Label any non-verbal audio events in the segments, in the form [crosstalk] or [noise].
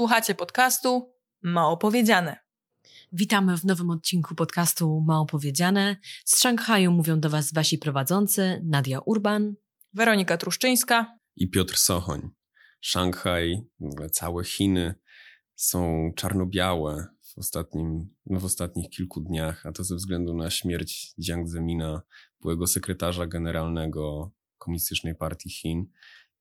Słuchacie podcastu Mało Powiedziane. Witamy w nowym odcinku podcastu Mało Powiedziane. Z Szanghaju mówią do Was Wasi prowadzący Nadia Urban, Weronika Truszczyńska i Piotr Sochoń. Szanghaj, w ogóle całe Chiny są czarno-białe w, ostatnim, no w ostatnich kilku dniach, a to ze względu na śmierć Jiang Zemina, byłego sekretarza generalnego Komunistycznej Partii Chin.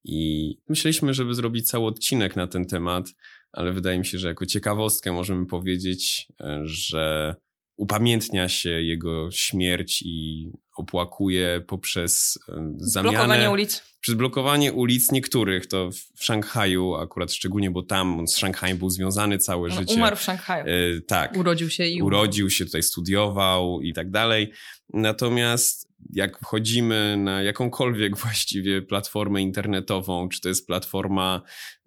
I myśleliśmy, żeby zrobić cały odcinek na ten temat, ale wydaje mi się, że jako ciekawostkę możemy powiedzieć, e, że upamiętnia się jego śmierć i opłakuje poprzez e, zamianę... Blokowanie ulic. Przez blokowanie ulic niektórych, to w Szanghaju akurat szczególnie, bo tam on z Szanghajem był związany całe On życie. umarł w Szanghaju. E, tak. urodził się i Urodził się, tutaj studiował i tak dalej. Natomiast jak wchodzimy na jakąkolwiek właściwie platformę internetową, czy to jest platforma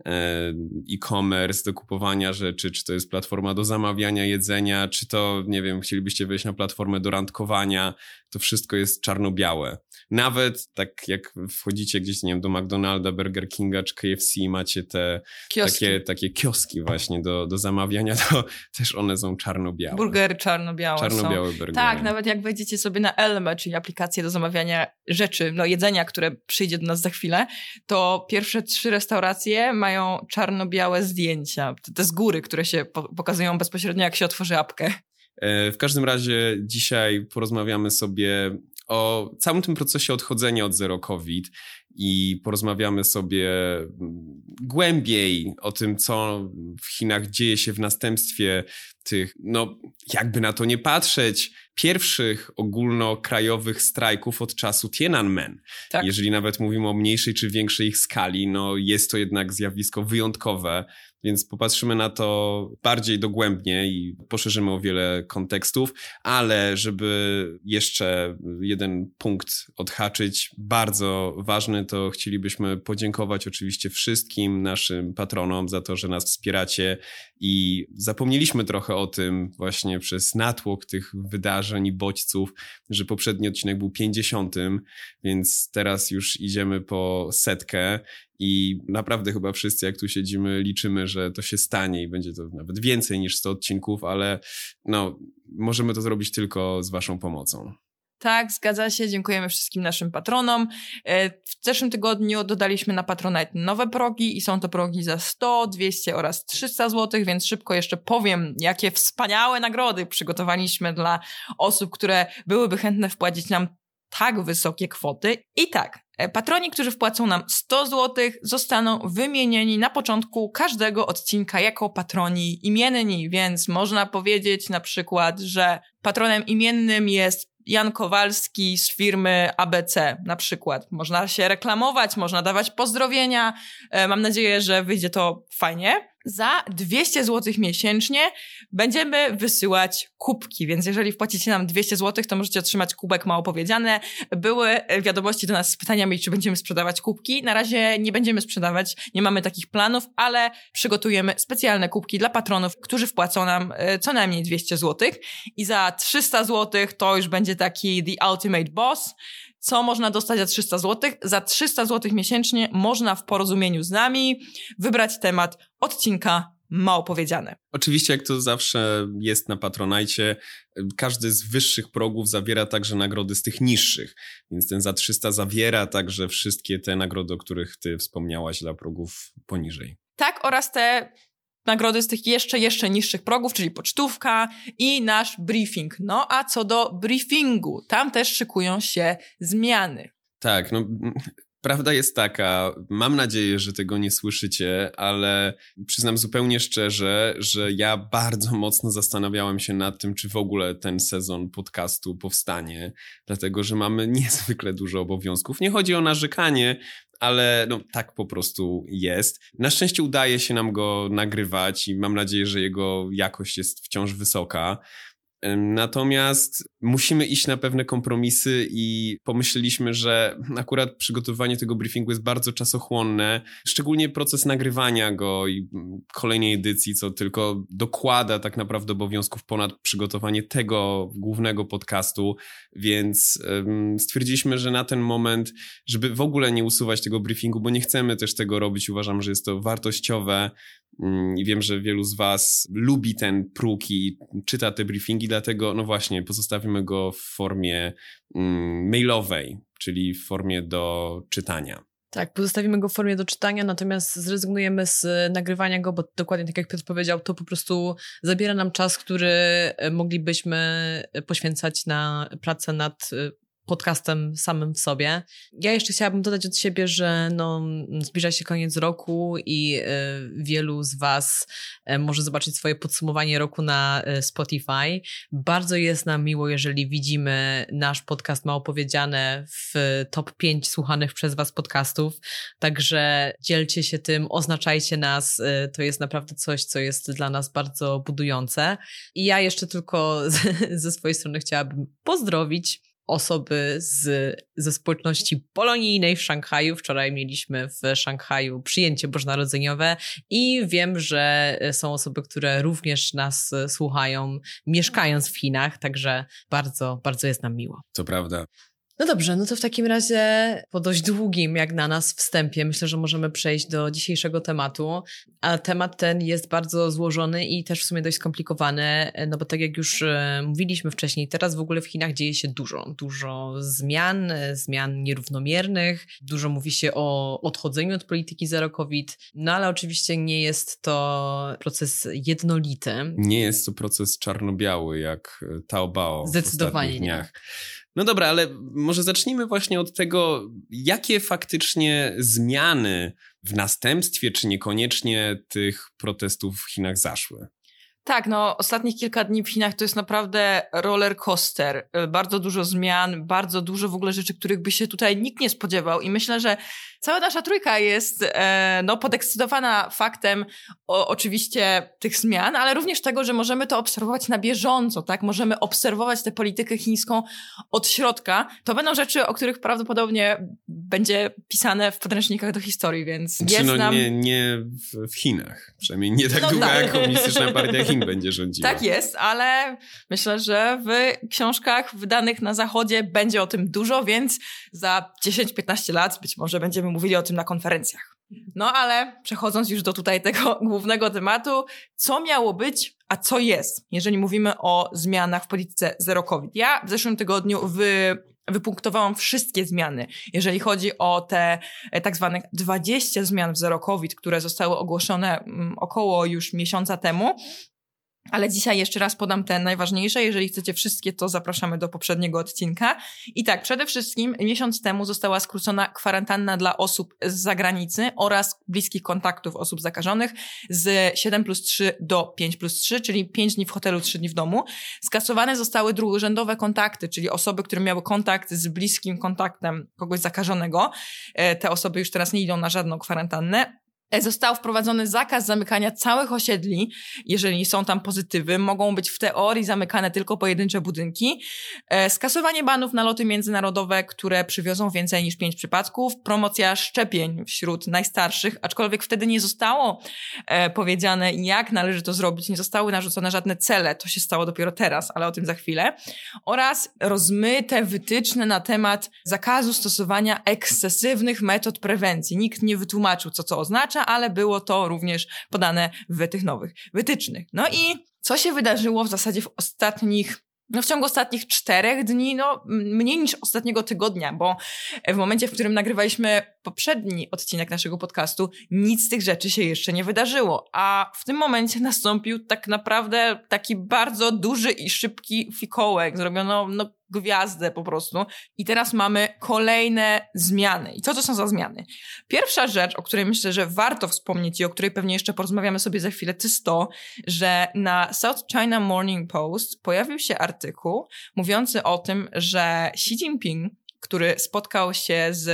e, e-commerce do kupowania rzeczy, czy to jest platforma do zamawiania jedzenia, czy to, nie wiem, chcielibyście wejść na platformę do randkowania, to wszystko jest czarno-białe. Nawet tak jak wchodzicie gdzieś, nie wiem, do McDonalda, Burger Kinga czy KFC macie te Kioski. takie, takie kioski właśnie do, do zamawiania, to [laughs] też one są czarno-białe. Burgery czarno-białe Czarno-białe są. burgery. Tak, nawet jak wejdziecie sobie na Elme, czyli aplikację do zamawiania rzeczy, no jedzenia, które przyjdzie do nas za chwilę, to pierwsze trzy restauracje mają czarno-białe zdjęcia. Te z góry, które się po- pokazują bezpośrednio, jak się otworzy apkę. E, W każdym razie dzisiaj porozmawiamy sobie o całym tym procesie odchodzenia od zero COVID i porozmawiamy sobie mm, głębiej o tym, co w Chinach dzieje się w następstwie tych, no jakby na to nie patrzeć, pierwszych ogólnokrajowych strajków od czasu Tiananmen. Tak. Jeżeli nawet mówimy o mniejszej czy większej ich skali, no jest to jednak zjawisko wyjątkowe, więc popatrzymy na to bardziej dogłębnie i poszerzymy o wiele kontekstów, ale żeby jeszcze jeden punkt odhaczyć, bardzo ważny, to chcielibyśmy podziękować oczywiście wszystkim naszym patronom za to, że nas wspieracie i zapomnieliśmy trochę o tym właśnie przez natłok tych wydarzeń i bodźców, że poprzedni odcinek był 50, więc teraz już idziemy po setkę i naprawdę chyba wszyscy, jak tu siedzimy, liczymy, że to się stanie i będzie to nawet więcej niż 100 odcinków, ale no, możemy to zrobić tylko z waszą pomocą. Tak, zgadza się. Dziękujemy wszystkim naszym patronom. E, W zeszłym tygodniu dodaliśmy na Patronite nowe progi i są to progi za 100, 200 oraz 300 zł, więc szybko jeszcze powiem, jakie wspaniałe nagrody przygotowaliśmy dla osób, które byłyby chętne wpłacić nam tak wysokie kwoty. I tak, e, patroni, którzy wpłacą nam 100 zł, zostaną wymienieni na początku każdego odcinka jako patroni imienni, więc można powiedzieć na przykład, że patronem imiennym jest Jan Kowalski z firmy ABC na przykład. Można się reklamować, można dawać pozdrowienia. E, Mam nadzieję, że wyjdzie to fajnie. Za 200 zł miesięcznie będziemy wysyłać kubki, więc jeżeli wpłacicie nam 200 zł, to możecie otrzymać kubek mało powiedziane. Były e, wiadomości do nas z pytaniami, czy będziemy sprzedawać kubki. Na razie nie będziemy sprzedawać, nie mamy takich planów, ale przygotujemy specjalne kubki dla patronów, którzy wpłacą nam e, co najmniej 200 zł. I za 300 zł to już będzie taki The Ultimate Boss. Co można dostać za 300 zł? Za 300 zł miesięcznie można w porozumieniu z nami wybrać temat odcinka mało powiedziane. Oczywiście, jak to zawsze jest na Patronajcie, każdy z wyższych progów zawiera także nagrody z tych niższych, więc ten za 300 zawiera także wszystkie te nagrody, o których ty wspomniałaś dla progów poniżej. Tak, oraz te nagrody z tych jeszcze, jeszcze niższych progów, czyli pocztówka i nasz briefing. No a co do briefingu, tam też szykują się zmiany. Tak, no prawda jest taka, mam nadzieję, że tego nie słyszycie, ale przyznam zupełnie szczerze, że ja bardzo mocno zastanawiałem się nad tym, czy w ogóle ten sezon podcastu powstanie, dlatego że mamy [laughs] niezwykle dużo obowiązków. Nie chodzi o narzekanie, ale no, tak po prostu jest. Na szczęście udaje się nam go nagrywać i mam nadzieję, że jego jakość jest wciąż wysoka. Natomiast musimy iść na pewne kompromisy i pomyśleliśmy, że akurat przygotowanie tego briefingu jest bardzo czasochłonne, szczególnie proces nagrywania go i kolejnej edycji, co tylko dokłada tak naprawdę obowiązków ponad przygotowanie tego głównego podcastu, więc stwierdziliśmy, że na ten moment, żeby w ogóle nie usuwać tego briefingu, bo nie chcemy też tego robić, uważam, że jest to wartościowe, Mm, I wiem, że wielu z Was lubi ten próg i czyta te briefingi, dlatego, no właśnie, pozostawimy go w formie mm, mailowej, czyli w formie do czytania. Tak, pozostawimy go w formie do czytania, natomiast zrezygnujemy z nagrywania go, bo dokładnie tak jak Piotr powiedział, to po prostu zabiera nam czas, który e, moglibyśmy poświęcać na pracę nad e, podcastem samym w sobie. Ja jeszcze chciałabym dodać od siebie, że no, zbliża się koniec roku i y, wielu z Was y, może zobaczyć swoje podsumowanie roku na y, Spotify. Bardzo jest nam miło, jeżeli widzimy nasz podcast Mało Powiedziane w top 5 słuchanych przez Was podcastów. Także dzielcie się tym, oznaczajcie nas. To jest naprawdę coś, co jest dla nas bardzo budujące. I ja jeszcze tylko [laughs] z, ze swojej strony chciałabym pozdrowić osoby z, ze społeczności polonijnej w Szanghaju. Wczoraj mieliśmy w Szanghaju przyjęcie bożonarodzeniowe i wiem, że są osoby, które również nas słuchają, mieszkając w Chinach, także bardzo, bardzo jest nam miło. To prawda. No dobrze, no to w takim razie po dość długim, jak na nas, wstępie, myślę, że możemy przejść do dzisiejszego tematu. A temat ten jest bardzo złożony i też w sumie dość skomplikowany, no bo tak jak już e, mówiliśmy wcześniej, teraz w ogóle w Chinach dzieje się dużo. Dużo zmian, e, zmian nierównomiernych, dużo mówi się o odchodzeniu od polityki zero COVID, no ale oczywiście nie jest to proces jednolity. Nie jest to proces czarno-biały, jak Taobao Zdecydowanie w dniach. Nie. No dobra, ale może zacznijmy właśnie od tego, jakie faktycznie zmiany w następstwie, czy niekoniecznie tych protestów w Chinach zaszły. Tak, no ostatnich kilka dni w Chinach to jest naprawdę roller coaster. Bardzo dużo zmian, bardzo dużo w ogóle rzeczy, których by się tutaj nikt nie spodziewał i myślę, że cała nasza trójka jest e, no, podekscytowana faktem o, oczywiście tych zmian, ale również tego, że możemy to obserwować na bieżąco, tak? Możemy obserwować tę politykę chińską od środka. To będą rzeczy, o których prawdopodobnie będzie pisane w podręcznikach do historii, więc znaczy, jest no, nam... nie, nie w, w Chinach. Przynajmniej nie tak no, długo, tak. jak komunistyczna [laughs] partia Chin będzie rządziła. Tak jest, ale myślę, że w książkach wydanych na Zachodzie będzie o tym dużo, więc za 10-15 lat być może będziemy mówili o tym na konferencjach. No ale przechodząc już do tutaj tego [laughs] głównego tematu, co miało być, a co jest, jeżeli mówimy o zmianach w polityce zero COVID. Ja w zeszłym tygodniu wy, wypunktowałam wszystkie zmiany, jeżeli chodzi o te e, tak zwane 20 zmian w zero COVID, które zostały ogłoszone mm, około już miesiąca temu. Ale dzisiaj jeszcze raz podam te najważniejsze. Jeżeli chcecie wszystkie, to zapraszamy do poprzedniego odcinka. I tak, przede wszystkim miesiąc temu została skrócona kwarantanna dla osób z zagranicy oraz bliskich kontaktów osób zakażonych z 7 plus 3 do 5 plus 3, czyli 5 dni w hotelu, 3 dni w domu. Skasowane zostały drugorzędowe kontakty, czyli osoby, które miały kontakt z bliskim kontaktem kogoś zakażonego. E, te osoby już teraz nie idą na żadną kwarantannę został wprowadzony zakaz zamykania całych osiedli, jeżeli są tam pozytywy. Mogą być w teorii zamykane tylko pojedyncze budynki. E, skasowanie banów na loty międzynarodowe, które przywiozą więcej niż pięć przypadków. Promocja szczepień wśród najstarszych, aczkolwiek wtedy nie zostało e, powiedziane, jak należy to zrobić. Nie zostały narzucone żadne cele. To się stało dopiero teraz, ale o tym za chwilę. Oraz rozmyte wytyczne na temat zakazu stosowania ekscesywnych metod prewencji. Nikt nie wytłumaczył, co to oznacza ale było to również podane w tych nowych wytycznych. No i co się wydarzyło w zasadzie w ostatnich no w ciągu ostatnich czterech dni, no mniej niż ostatniego tygodnia, bo w momencie, w którym nagrywaliśmy poprzedni odcinek naszego podcastu, nic z tych rzeczy się jeszcze nie wydarzyło. A w tym momencie nastąpił tak naprawdę taki bardzo duży i szybki fikołek. Zrobiono no, gwiazdę po prostu. I teraz mamy kolejne zmiany. I co to są za zmiany? Pierwsza rzecz, o której myślę, że warto wspomnieć i o której pewnie jeszcze porozmawiamy sobie za chwilę, to jest to, że na South China Morning Post pojawił się artykuł mówiący o tym, że Xi Jinping który spotkał się z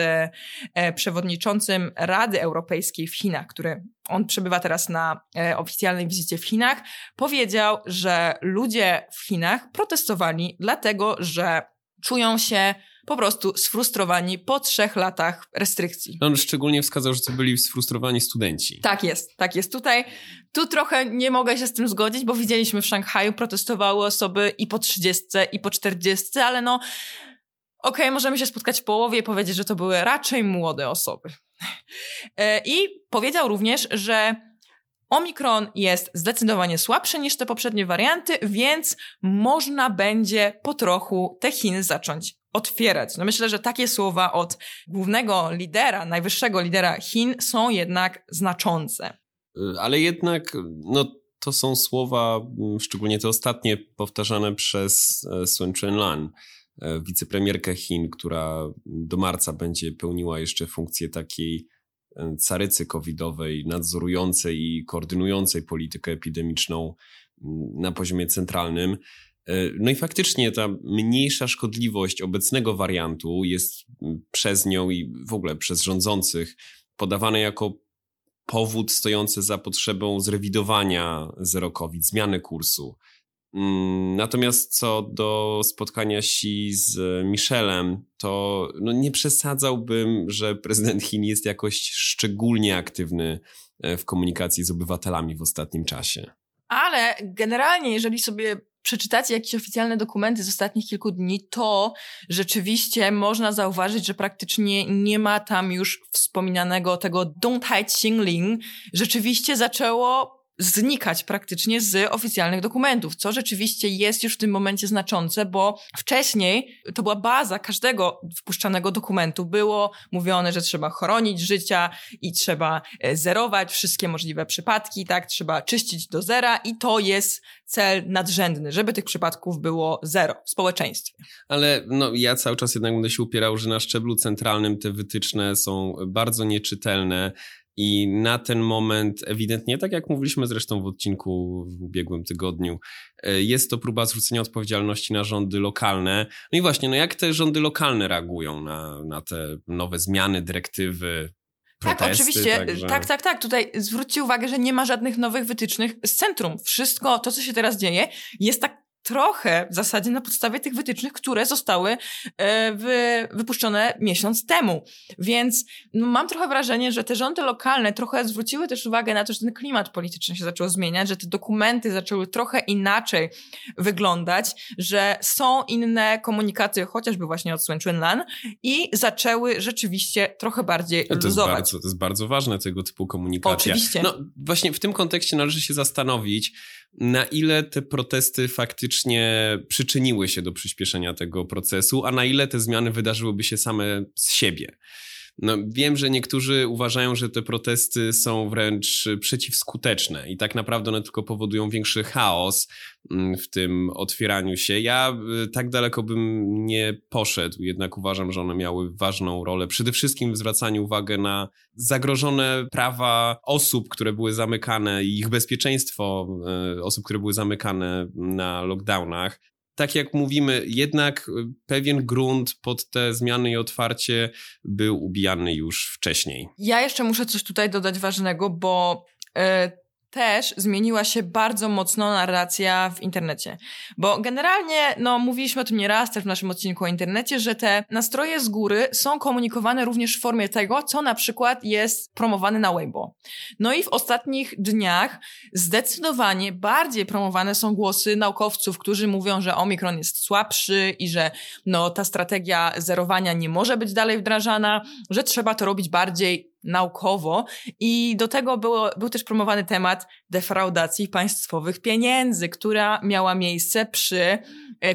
e, przewodniczącym Rady Europejskiej w Chinach, który on przebywa teraz na e, oficjalnej wizycie w Chinach, powiedział, że ludzie w Chinach protestowali dlatego, że czują się po prostu sfrustrowani po trzech latach restrykcji. On szczególnie wskazał, że to byli sfrustrowani studenci. Tak jest, tak jest. Tutaj, tu trochę nie mogę się z tym zgodzić, bo widzieliśmy w Szanghaju protestowały osoby i po 30, i po 40, ale no okej, okay, możemy się spotkać w połowie i powiedzieć, że to były raczej młode osoby. E, I powiedział również, że Omikron jest zdecydowanie słabszy niż te poprzednie warianty, więc można będzie po trochu te Chiny zacząć otwierać. No myślę, że takie słowa od głównego lidera, najwyższego lidera Chin są jednak znaczące. Ale jednak, no to są słowa, szczególnie te ostatnie, powtarzane przez e, Sun Chunlan, e, wicepremierkę Chin, która do marca będzie pełniła jeszcze funkcję takiej e, carycy covidowej, nadzorującej i koordynującej politykę epidemiczną na poziomie centralnym. E, no i faktycznie ta mniejsza szkodliwość obecnego wariantu jest przez nią i w ogóle przez rządzących podawane jako powód stojący za potrzebą zrewidowania zero COVID, zmiany kursu. Mm, natomiast co do spotkania Xi z Michelem, to no nie przesadzałbym, że prezydent Chin jest jakoś szczególnie aktywny e, w komunikacji z obywatelami w ostatnim czasie. Ale generalnie, jeżeli sobie przeczytacie jakieś oficjalne dokumenty z ostatnich kilku dni, to rzeczywiście można zauważyć, że praktycznie nie ma tam już wspominanego tego Dongtai Qingling. Rzeczywiście zaczęło znikać praktycznie z oficjalnych dokumentów, co rzeczywiście jest już w tym momencie znaczące, bo wcześniej to była baza każdego wpuszczanego dokumentu. Było mówione, że trzeba chronić życia i trzeba e, zerować wszystkie możliwe przypadki, tak? Trzeba czyścić do zera i to jest cel nadrzędny, żeby tych przypadków było zero w społeczeństwie. Ale no, ja cały czas jednak będę się upierał, że na szczeblu centralnym te wytyczne są bardzo nieczytelne i na ten moment ewidentnie, tak jak mówiliśmy zresztą w odcinku w ubiegłym tygodniu, e, jest to próba zwrócenia odpowiedzialności na rządy lokalne. No i właśnie, no jak te rządy lokalne reagują na, na te nowe zmiany, dyrektywy, Protesty, tak, oczywiście. Także... Tak, tak, tak. Tutaj zwróćcie uwagę, że nie ma żadnych nowych wytycznych z centrum. Wszystko to, co się teraz dzieje, jest tak trochę w zasadzie na podstawie tych wytycznych, które zostały e, wy, wypuszczone miesiąc temu. Więc no, mam trochę wrażenie, że te rządy lokalne trochę zwróciły też uwagę na to, że ten klimat polityczny się zaczął zmieniać, że te dokumenty zaczęły trochę inaczej wyglądać, że są inne komunikaty, chociażby właśnie od Sun Chunlan i zaczęły rzeczywiście trochę bardziej to luzować. Jest bardzo, to jest bardzo ważne tego typu komunikacja. Oczywiście. No właśnie w tym kontekście należy się zastanowić, na ile te protesty faktycznie przyczyniły się do przyspieszenia tego procesu, a na ile te zmiany wydarzyłyby się same z siebie. No, wiem, że niektórzy uważają, że te protesty są wręcz przeciwskuteczne i tak naprawdę one tylko powodują większy chaos mm, w tym otwieraniu się. Ja y, tak daleko bym nie poszedł, jednak uważam, że one miały ważną rolę. Przede wszystkim w zwracaniu uwagi na zagrożone prawa osób, które były zamykane i ich bezpieczeństwo y, osób, które były zamykane na lockdownach tak jak mówimy, jednak y, pewien grunt pod te zmiany i otwarcie był ubijany już wcześniej. Ja jeszcze muszę coś tutaj dodać ważnego, bo. Też zmieniła się bardzo mocno narracja w internecie. Bo generalnie, no, mówiliśmy o tym nieraz też w naszym odcinku o internecie, że te nastroje z góry są komunikowane również w formie tego, co na przykład jest promowane na Weibo. No i w ostatnich dniach zdecydowanie bardziej promowane są głosy naukowców, którzy mówią, że Omikron jest słabszy i że no, ta strategia zerowania nie może być dalej wdrażana, że trzeba to robić bardziej naukowo. I do tego było, był też promowany temat defraudacji państwowych pieniędzy, która miała miejsce przy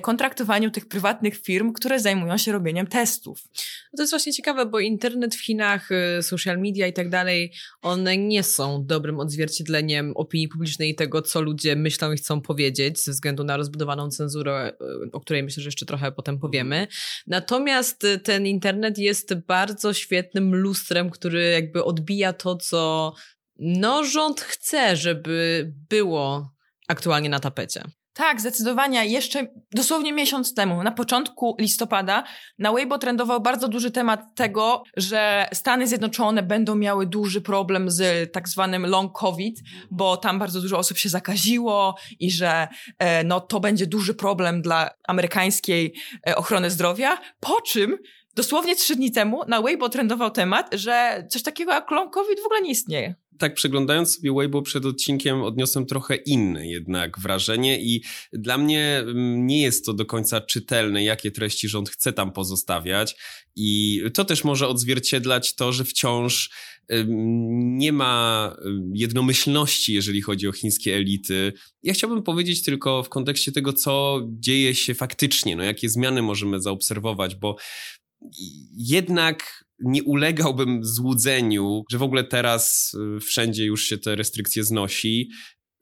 kontraktowaniu tych prywatnych firm, które zajmują się robieniem testów. No to jest właśnie ciekawe, bo internet w Chinach, e, social media i tak dalej, one nie są dobrym odzwierciedleniem opinii publicznej i tego, co ludzie myślą i chcą powiedzieć, ze względu na rozbudowaną cenzurę, e, o której myślę, że jeszcze trochę potem powiemy. Natomiast ten internet jest bardzo świetnym lustrem, który jakby odbija to, co no rząd chce, żeby było aktualnie na tapecie. Tak, zdecydowanie. Jeszcze dosłownie miesiąc temu, na początku listopada, na Weibo trendował bardzo duży temat tego, że Stany Zjednoczone będą miały duży problem z tak zwanym long COVID, bo tam bardzo dużo osób się zakaziło i że e, no, to będzie duży problem dla amerykańskiej e, ochrony zdrowia. Po czym dosłownie trzy dni temu na Weibo trendował temat, że coś takiego jak long COVID w ogóle nie istnieje tak przeglądając sobie Weibo przed odcinkiem odniosłem trochę inne jednak wrażenie i dla mnie mm, nie jest to do końca czytelne, jakie treści rząd chce tam pozostawiać i to też może odzwierciedlać to, że wciąż nie ma jednomyślności, jeżeli chodzi o chińskie elity. Ja chciałbym powiedzieć tylko w kontekście tego, co dzieje się faktycznie, no jakie zmiany możemy zaobserwować, bo jednak nie ulegałbym złudzeniu, że w ogóle teraz y, wszędzie już się te restrykcje znosi.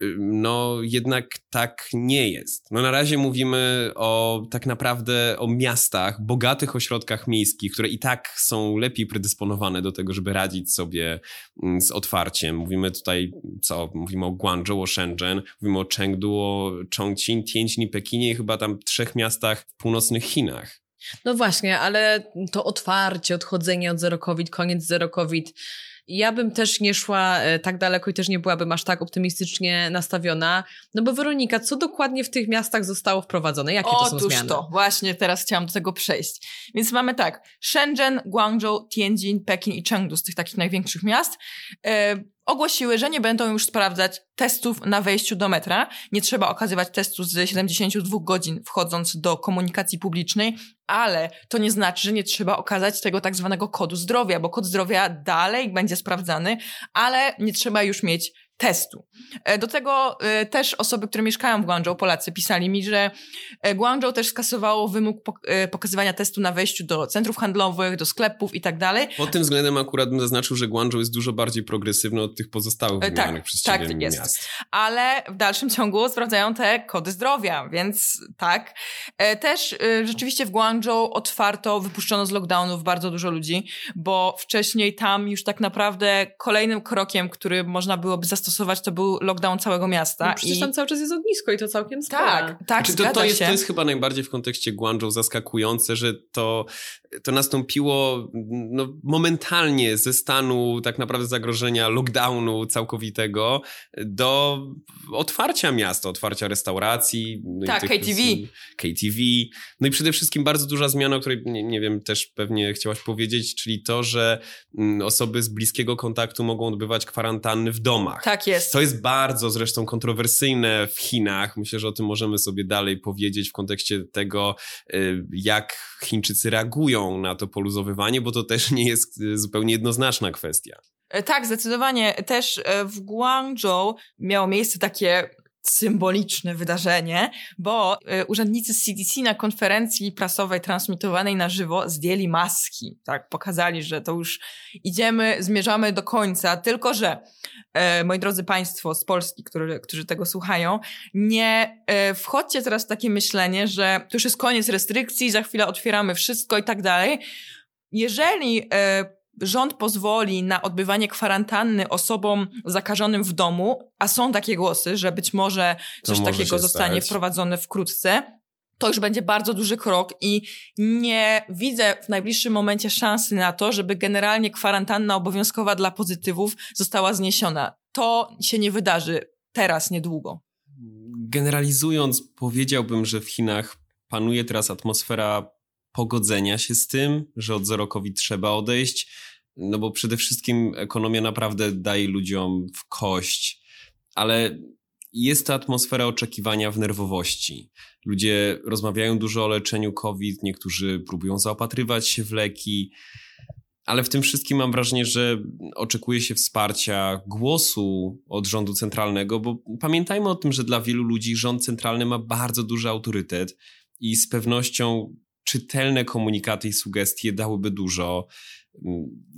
Y, no, jednak tak nie jest. No, na razie mówimy o tak naprawdę o miastach, bogatych ośrodkach miejskich, które i tak są lepiej predysponowane do tego, żeby radzić sobie mm, z otwarciem. Mówimy tutaj, co? Mówimy o Guangzhou, o Shenzhen, mówimy o Chengdu, o Chongqing, Tianjin Pekinie i chyba tam trzech miastach w północnych Chinach. No właśnie, ale to otwarcie, odchodzenie od zero COVID, koniec zero COVID. Ja bym też nie szła e, tak daleko i też nie byłabym aż tak optymistycznie nastawiona. No bo Weronika, co dokładnie w tych miastach zostało wprowadzone? Jakie Otóż to są zmiany? to, właśnie teraz chciałam do tego przejść. Więc mamy tak, Shenzhen, Guangzhou, Tianjin, Pekin i Chengdu z tych takich największych miast. Ogłosiły, że nie będą już sprawdzać testów na wejściu do metra. Nie trzeba okazywać testu z 72 godzin wchodząc do komunikacji publicznej, ale to nie znaczy, że nie trzeba okazać tego tak zwanego kodu zdrowia, bo kod zdrowia dalej będzie sprawdzany, ale nie trzeba już mieć testu. E, do tego e, też osoby, które mieszkają w Guangzhou, Polacy, pisali mi, że e, Guangzhou też skasowało wymóg pokazywania testu na wejściu do centrów handlowych, do sklepów i tak dalej. Pod tym względem akurat bym zaznaczył, że Guangzhou jest dużo bardziej progresywny od tych pozostałych wymienionych tak, przez tak, jest. miast. Ale w dalszym ciągu sprawdzają te kody zdrowia, więc tak. Też rzeczywiście w Guangzhou otwarto, wypuszczono z lockdownów bardzo dużo ludzi, bo wcześniej tam już tak naprawdę kolejnym krokiem, który można byłoby zastosować zastosować, to był lockdown całego miasta. No przecież I... tam cały czas jest ognisko i to całkiem spore. Tak, tak, Czy to, to, jest, to jest chyba najbardziej w kontekście Guangzhou zaskakujące, że to, to nastąpiło no, momentalnie ze stanu tak naprawdę zagrożenia lockdownu całkowitego do otwarcia miasta, otwarcia restauracji. No tak, KTV. KTV. No i przede wszystkim bardzo duża zmiana, o której nie, nie wiem, też pewnie chciałaś powiedzieć, czyli to, że mm, osoby z bliskiego kontaktu mogą odbywać kwarantanny w domach. Tak jest. To jest bardzo zresztą kontrowersyjne w Chinach. Myślę, że o tym możemy sobie dalej powiedzieć w kontekście tego, y, jak Chińczycy reagują na to poluzowywanie, bo to też nie jest y, zupełnie jednoznaczna kwestia. E, tak, zdecydowanie. Też e, w Guangzhou miało miejsce takie symboliczne wydarzenie, bo y, urzędnicy z CDC na konferencji prasowej transmitowanej na żywo zdjęli maski. Tak, pokazali, że to już idziemy, zmierzamy do końca, tylko że e, moi drodzy Państwo z Polski, którzy, którzy tego słuchają, nie e, wchodźcie teraz w takie myślenie, że to już jest koniec restrykcji, za chwilę otwieramy wszystko i tak dalej. Jeżeli e, rząd pozwoli na odbywanie kwarantanny osobom zakażonym w domu, a są takie głosy, że być może coś może takiego zostanie stać. wprowadzone wkrótce, to już będzie bardzo duży krok i nie widzę w najbliższym momencie szansy na to, żeby generalnie kwarantanna obowiązkowa dla pozytywów została zniesiona. To się nie wydarzy teraz, niedługo. Generalizując, powiedziałbym, że w Chinach panuje teraz atmosfera pogodzenia się z tym, że od zerokowi trzeba odejść, no bo przede wszystkim ekonomia naprawdę daje ludziom w kość, ale jest to atmosfera oczekiwania w nerwowości. Ludzie rozmawiają dużo o leczeniu COVID, niektórzy próbują zaopatrywać się w leki, ale w tym wszystkim mam wrażenie, że oczekuje się wsparcia głosu od rządu centralnego, bo pamiętajmy o tym, że dla wielu ludzi rząd centralny ma bardzo duży autorytet i z pewnością czytelne komunikaty i sugestie dałyby dużo.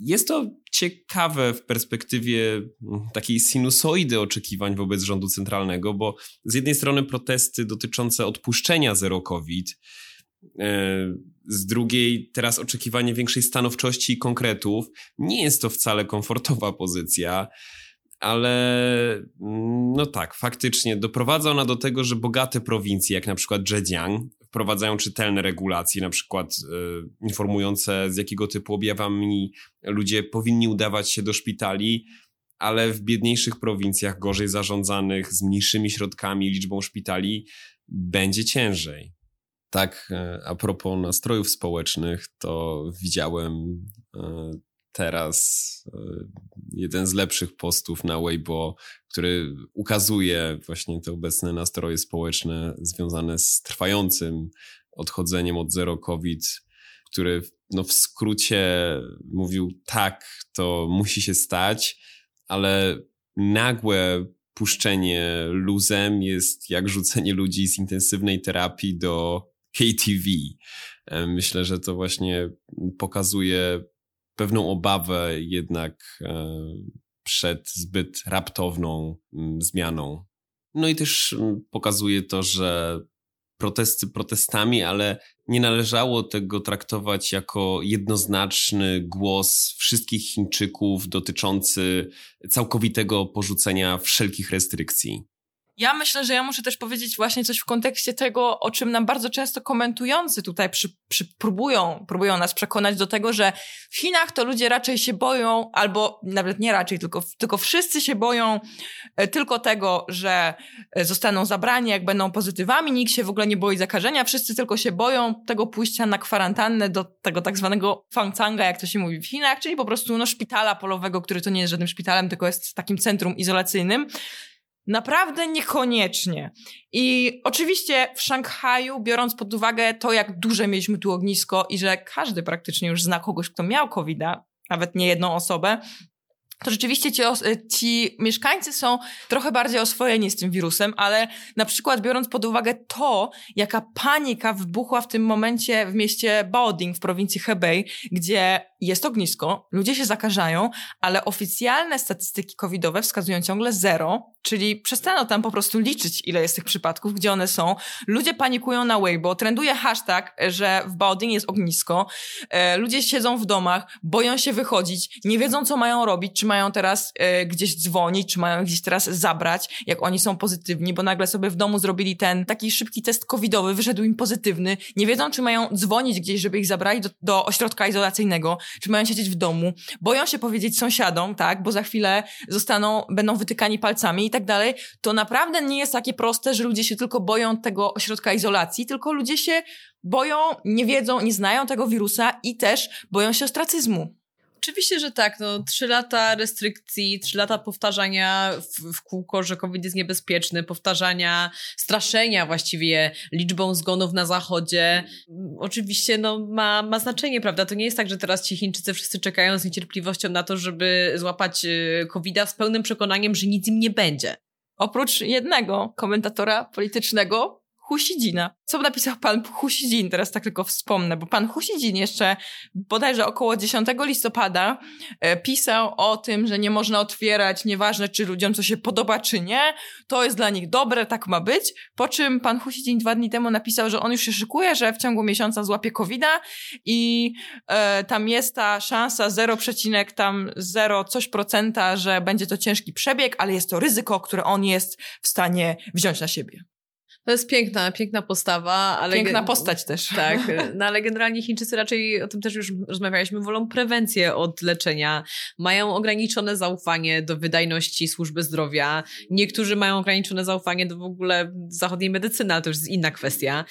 Jest to ciekawe w perspektywie mm, takiej sinusoidy oczekiwań wobec rządu centralnego, bo z jednej strony protesty dotyczące odpuszczenia zero COVID, e, z drugiej teraz oczekiwanie większej stanowczości i konkretów. Nie jest to wcale komfortowa pozycja ale mm, no tak, faktycznie doprowadza ona do tego, że bogate prowincje, jak na przykład Zhejiang, wprowadzają czytelne regulacje, na przykład y, informujące z jakiego typu objawami ludzie powinni udawać się do szpitali, ale w biedniejszych prowincjach, gorzej zarządzanych, z mniejszymi środkami, liczbą szpitali, będzie ciężej. Tak, e, a propos nastrojów społecznych, to widziałem e, teraz e, jeden z lepszych postów na Weibo, który ukazuje właśnie te obecne nastroje społeczne związane z trwającym odchodzeniem od zero COVID, który no w skrócie mówił tak, to musi się stać, ale nagłe puszczenie luzem jest jak rzucenie ludzi z intensywnej terapii do KTV. E, myślę, że to właśnie pokazuje pewną obawę jednak e, przed zbyt raptowną mm, zmianą. No i też mm, pokazuje to, że protesty protestami, ale nie należało tego traktować jako jednoznaczny głos wszystkich Chińczyków dotyczący całkowitego porzucenia wszelkich restrykcji. Ja myślę, że ja muszę też powiedzieć właśnie coś w kontekście tego, o czym nam bardzo często komentujący tutaj przy, przy, próbują, próbują nas przekonać do tego, że w Chinach to ludzie raczej się boją, albo nawet nie raczej, tylko, tylko wszyscy się boją e, tylko tego, że e, zostaną zabrani, jak będą pozytywami, nikt się w ogóle nie boi zakażenia, wszyscy tylko się boją tego pójścia na kwarantannę do tego tak zwanego fangcanga, jak to się mówi w Chinach, czyli po prostu no, szpitala polowego, który to nie jest żadnym szpitalem, tylko jest takim centrum izolacyjnym. Naprawdę niekoniecznie. I oczywiście w Szanghaju, biorąc pod uwagę to, jak duże mieliśmy tu ognisko i że każdy praktycznie już zna kogoś, kto miał covid nawet nie jedną osobę, to rzeczywiście ci, ci, mieszkańcy są trochę bardziej oswojeni z tym wirusem, ale na przykład biorąc pod uwagę to, jaka panika wybuchła w tym momencie w mieście Baoding w prowincji Hebei, gdzie jest ognisko, ludzie się zakażają, ale oficjalne statystyki covidowe wskazują ciągle zero, czyli przestano tam po prostu liczyć, ile jest tych przypadków, gdzie one są. Ludzie panikują na Weibo, trenduje hashtag, że w Baoding jest ognisko, e, ludzie siedzą w domach, boją się wychodzić, nie wiedzą, co mają robić, czy mają teraz e, gdzieś dzwonić, czy mają gdzieś teraz zabrać, jak oni są pozytywni, bo nagle sobie w domu zrobili ten taki szybki test covidowy, wyszedł im pozytywny, nie wiedzą, czy mają dzwonić gdzieś, żeby ich zabrali do, do ośrodka izolacyjnego, czy mają siedzieć w domu, boją się powiedzieć sąsiadom, tak, bo za chwilę zostaną, będą wytykani palcami i tak dalej, to naprawdę nie jest takie proste, że ludzie się tylko boją tego ośrodka izolacji, tylko ludzie się boją, nie wiedzą, nie znają tego wirusa i też boją się ostracyzmu. Oczywiście, że tak. No, trzy lata restrykcji, trzy lata powtarzania w, w, kółko, że COVID jest niebezpieczny, powtarzania, straszenia właściwie liczbą zgonów na zachodzie. Oczywiście no, ma, ma znaczenie, prawda? To nie jest tak, że teraz ci Chińczycy wszyscy czekają z niecierpliwością na to, żeby złapać y, COVID-a z pełnym przekonaniem, że nic im nie będzie. Oprócz jednego komentatora politycznego, Husidzina. Co napisał pan Husidzin? Teraz tak tylko wspomnę, bo pan Husidzin jeszcze bodajże około 10 listopada e, pisał o tym, że nie można otwierać, nieważne czy ludziom co się podoba czy nie, to jest dla nich dobre, tak ma być. Po czym pan Husidzin dwa dni temu napisał, że on już się szykuje, że w ciągu miesiąca złapie covid i e, tam jest ta szansa 0, tam 0 coś procenta, że będzie to ciężki przebieg, ale jest to ryzyko, które on jest w stanie wziąć na siebie. To jest piękna, piękna postawa. Ale piękna postać też. Tak, [laughs] no ale generalnie Chińczycy raczej, o tym też już rozmawialiśmy, wolą prewencję od leczenia. Mają ograniczone zaufanie do wydajności służby zdrowia. Niektórzy mają ograniczone zaufanie do w ogóle zachodniej medycyny, ale to już jest inna kwestia.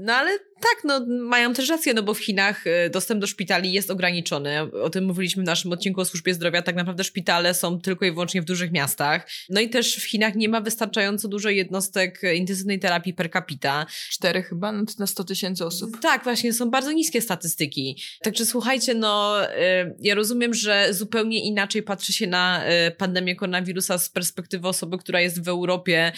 No ale tak, no mają też rację, no bo w Chinach e, dostęp do szpitali jest ograniczony. O tym mówiliśmy w naszym odcinku o służbie zdrowia. Tak naprawdę szpitale są tylko i wyłącznie w dużych miastach. No i też w Chinach nie ma wystarczająco dużo jednostek intensywnej terapii per capita. Cztery chyba na 100 tysięcy osób. Tak, właśnie, są bardzo niskie statystyki. Także słuchajcie, no e, ja rozumiem, że zupełnie inaczej patrzy się na pandemię koronawirusa z perspektywy osoby, która jest w Europie,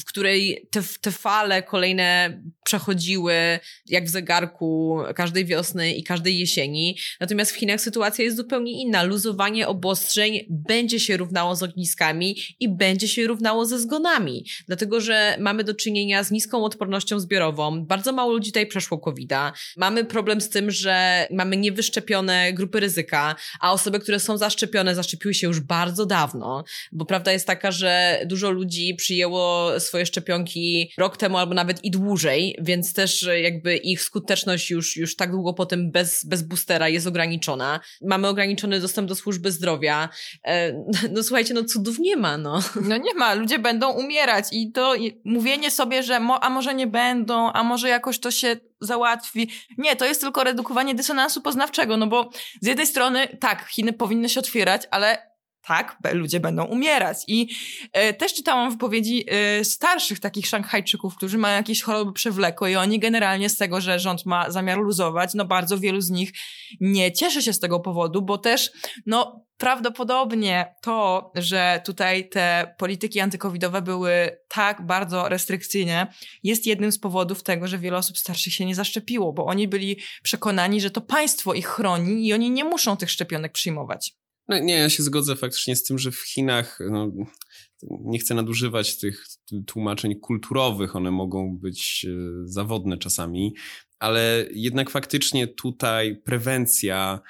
w której te, te fale kolejne przechodziły jak w zegarku każdej wiosny i każdej jesieni. Natomiast w Chinach sytuacja jest zupełnie inna. Luzowanie obostrzeń będzie się równało z ogniskami i będzie się równało ze zgonami, dlatego że mamy do czynienia z niską odpornością zbiorową. Bardzo mało ludzi tutaj przeszło COVID-a. Mamy problem z tym, że mamy niewyszczepione grupy ryzyka, a osoby, które są zaszczepione, zaszczepiły się już bardzo dawno, bo prawda jest taka, że dużo ludzi przyjęło swoje szczepionki rok temu albo nawet i dłużej, więc też jakby ich skuteczność już, już tak długo potem bez, bez boostera jest ograniczona. Mamy ograniczony dostęp do służby zdrowia. E, [laughs] no słuchajcie, no cudów nie ma, no. No nie ma, ludzie będą umierać i to mówienie sobie, że mo, a może nie będą, a może jakoś to się załatwi. Nie, to jest tylko redukowanie dysonansu poznawczego, no bo z jednej strony tak, Chiny powinny się otwierać, ale tak, ludzie będą umierać. I e, też czytałam wypowiedzi e, starszych takich Szanghajczyków, którzy mają jakieś choroby przewlekłe i oni generalnie z tego, że rząd ma zamiar luzować, no bardzo wielu z nich nie cieszy się z tego powodu, bo też, no prawdopodobnie to, że tutaj te polityki antykowidowe były tak bardzo restrykcyjne, jest jednym z powodów tego, że wiele osób starszych się nie zaszczepiło, bo oni byli przekonani, że to państwo ich chroni i oni nie muszą tych szczepionek przyjmować. No, nie, ja się zgodzę faktycznie z tym, że w Chinach no, nie chcę nadużywać tych tłumaczeń kulturowych, one mogą być e, zawodne czasami, ale jednak faktycznie tutaj prewencja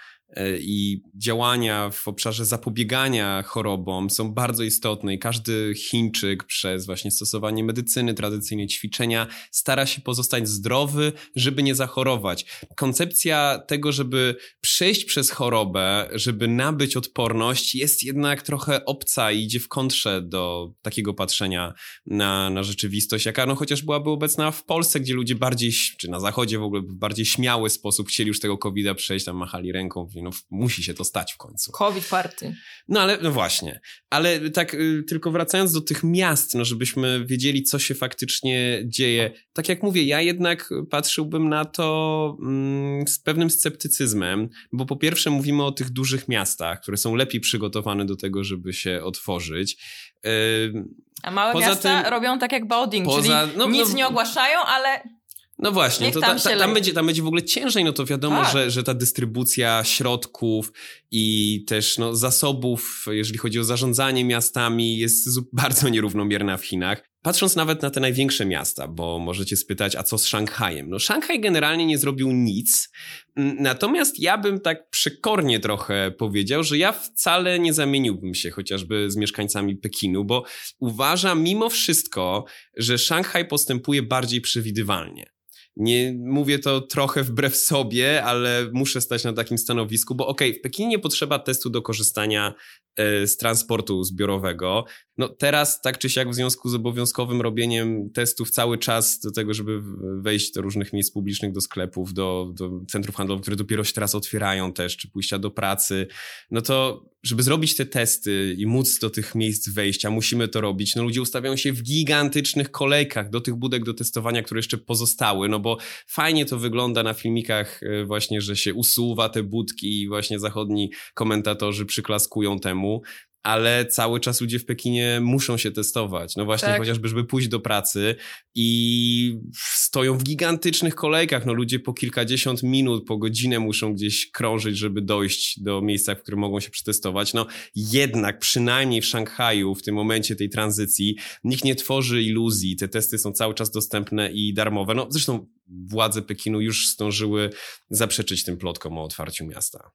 i działania w obszarze zapobiegania chorobom są bardzo istotne i każdy Chińczyk przez właśnie stosowanie medycyny, tradycyjne ćwiczenia stara się pozostać zdrowy, żeby nie zachorować. Koncepcja tego, żeby przejść przez chorobę, żeby nabyć odporność jest jednak trochę obca i idzie w kontrze do takiego patrzenia na, na rzeczywistość, jaka no chociaż byłaby obecna w Polsce, gdzie ludzie bardziej, czy na zachodzie w ogóle w bardziej śmiały sposób chcieli już tego covid przejść, tam machali ręką, no musi się to stać w końcu. COVID party. No ale, no właśnie. Ale tak y, tylko wracając do tych miast, no żebyśmy wiedzieli, co się faktycznie dzieje. Tak jak mówię, ja jednak patrzyłbym na to mm, z pewnym sceptycyzmem, bo po pierwsze mówimy o tych dużych miastach, które są lepiej przygotowane do tego, żeby się otworzyć. Yy, a małe miasta tym, robią tak jak Baoding, poza, czyli no, nic no, nie ogłaszają, ale no właśnie, to tam, ta, tam, będzie, tam będzie w ogóle ciężej, no to wiadomo, tak. że, że ta dystrybucja środków i też no, zasobów, jeżeli chodzi o zarządzanie miastami, jest [laughs] bardzo nierównomierna w Chinach. Patrząc nawet na te największe miasta, bo możecie spytać, a co z Szanghajem? No Szanghaj generalnie nie zrobił nic, natomiast ja bym tak przekornie trochę powiedział, że ja wcale nie zamieniłbym się chociażby z mieszkańcami Pekinu, bo uważam mimo wszystko, że Szanghaj postępuje bardziej przewidywalnie. Nie mówię to trochę wbrew sobie, ale muszę stać na takim stanowisku, bo okej, okay, w Pekinie potrzeba testu do korzystania e, z transportu zbiorowego. No teraz tak czy siak w związku z obowiązkowym robieniem testów cały czas do tego, żeby wejść do różnych miejsc publicznych, do sklepów, do, do centrów handlowych, które dopiero się teraz otwierają też, czy pójścia do pracy, no to żeby zrobić te testy i móc do tych miejsc wejść, a musimy to robić, no ludzie ustawiają się w gigantycznych kolejkach do tych budek do testowania, które jeszcze pozostały, no bo fajnie to wygląda na filmikach e, właśnie, że się usuwa te budki i właśnie zachodni komentatorzy przyklaskują temu, ale cały czas ludzie w Pekinie muszą się testować. No właśnie, tak. chociażby, żeby pójść do pracy i stoją w gigantycznych kolejkach. No ludzie po kilkadziesiąt minut, po godzinę muszą gdzieś krążyć, żeby dojść do miejsca, w którym mogą się przetestować. No jednak, przynajmniej w Szanghaju, w tym momencie tej tranzycji, nikt nie tworzy iluzji. Te testy są cały czas dostępne i darmowe. No zresztą władze Pekinu już zdążyły zaprzeczyć tym plotkom o otwarciu miasta.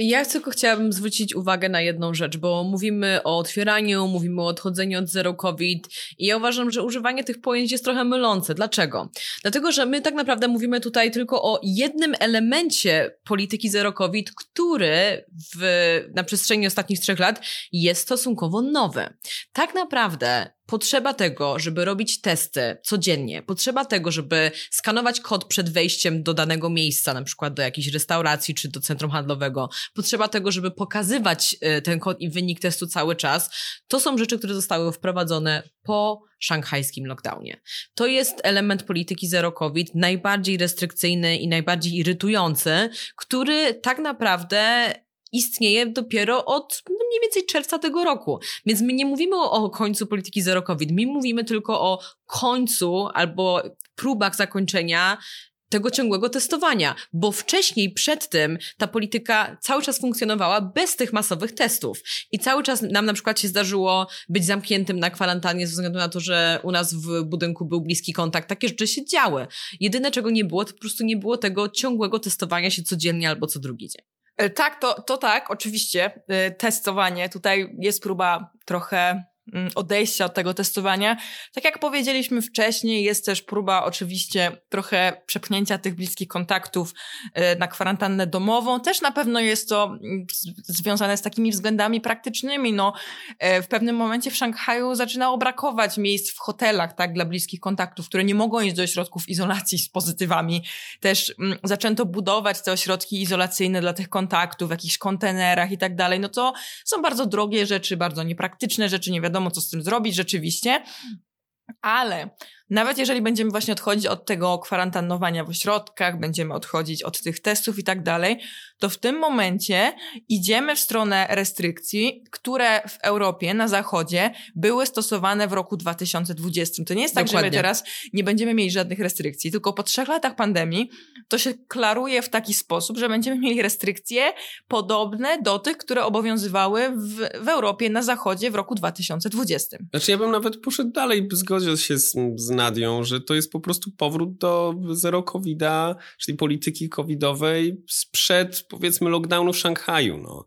Ja tylko chciałabym zwrócić uwagę na jedną rzecz, bo mówimy o otwieraniu, mówimy o odchodzeniu od zero COVID i ja uważam, że używanie tych pojęć jest trochę mylące. Dlaczego? Dlatego, że my tak naprawdę mówimy tutaj tylko o jednym elemencie polityki zero COVID, który w, na przestrzeni ostatnich trzech lat jest stosunkowo nowy. Tak naprawdę potrzeba tego, żeby robić testy codziennie, potrzeba tego, żeby skanować kod przed wejściem do danego miejsca, na przykład do jakiejś restauracji czy do centrum handlowego, potrzeba tego, żeby pokazywać y, ten kod i wynik testu cały czas, to są rzeczy, które zostały wprowadzone po szanghajskim lockdownie. To jest element polityki zero COVID, najbardziej restrykcyjny i najbardziej irytujący, który tak naprawdę istnieje dopiero od no mniej więcej czerwca tego roku. Więc my nie mówimy o, o końcu polityki zero COVID, my mówimy tylko o końcu albo próbach zakończenia tego ciągłego testowania, bo wcześniej, przed tym, ta polityka cały czas funkcjonowała bez tych masowych testów. I cały czas nam na przykład się zdarzyło być zamkniętym na kwarantannie ze względu na to, że u nas w budynku był bliski kontakt. Takie rzeczy się działy. Jedyne, czego nie było, to po prostu nie było tego ciągłego testowania się codziennie albo co drugi dzień. E, tak, to, to tak, oczywiście. E, testowanie. Tutaj jest próba trochę odejścia od tego testowania. Tak jak powiedzieliśmy wcześniej, jest też próba oczywiście trochę przepchnięcia tych bliskich kontaktów e, na kwarantannę domową. Też na pewno jest to mm, związane z takimi względami praktycznymi. No, e, w pewnym momencie w Szanghaju zaczynało brakować miejsc w hotelach, tak, dla bliskich kontaktów, które nie mogą iść do ośrodków izolacji z pozytywami. Też mm, zaczęto budować te ośrodki izolacyjne dla tych kontaktów w jakichś kontenerach i tak dalej. No to są bardzo drogie rzeczy, bardzo niepraktyczne rzeczy, nie wiadomo wiadomo, co z tym zrobić rzeczywiście. Ale nawet jeżeli będziemy właśnie odchodzić od tego kwarantannowania w ośrodkach, będziemy odchodzić od tych testów i tak dalej, to w tym momencie idziemy w stronę restrykcji, które w Europie, na zachodzie były stosowane w roku 2020. To nie jest tak, Dokładnie. że my teraz nie będziemy mieli żadnych restrykcji, tylko po trzech latach pandemii to się klaruje w taki sposób, że będziemy mieli restrykcje podobne do tych, które obowiązywały w, w Europie na zachodzie w roku 2020. Znaczy ja bym nawet poszedł dalej, zgodził się z, z Nadią, że to jest po prostu powrót do zero covida, czyli polityki covidowej sprzed powiedzmy lockdownu w Szanghaju. No.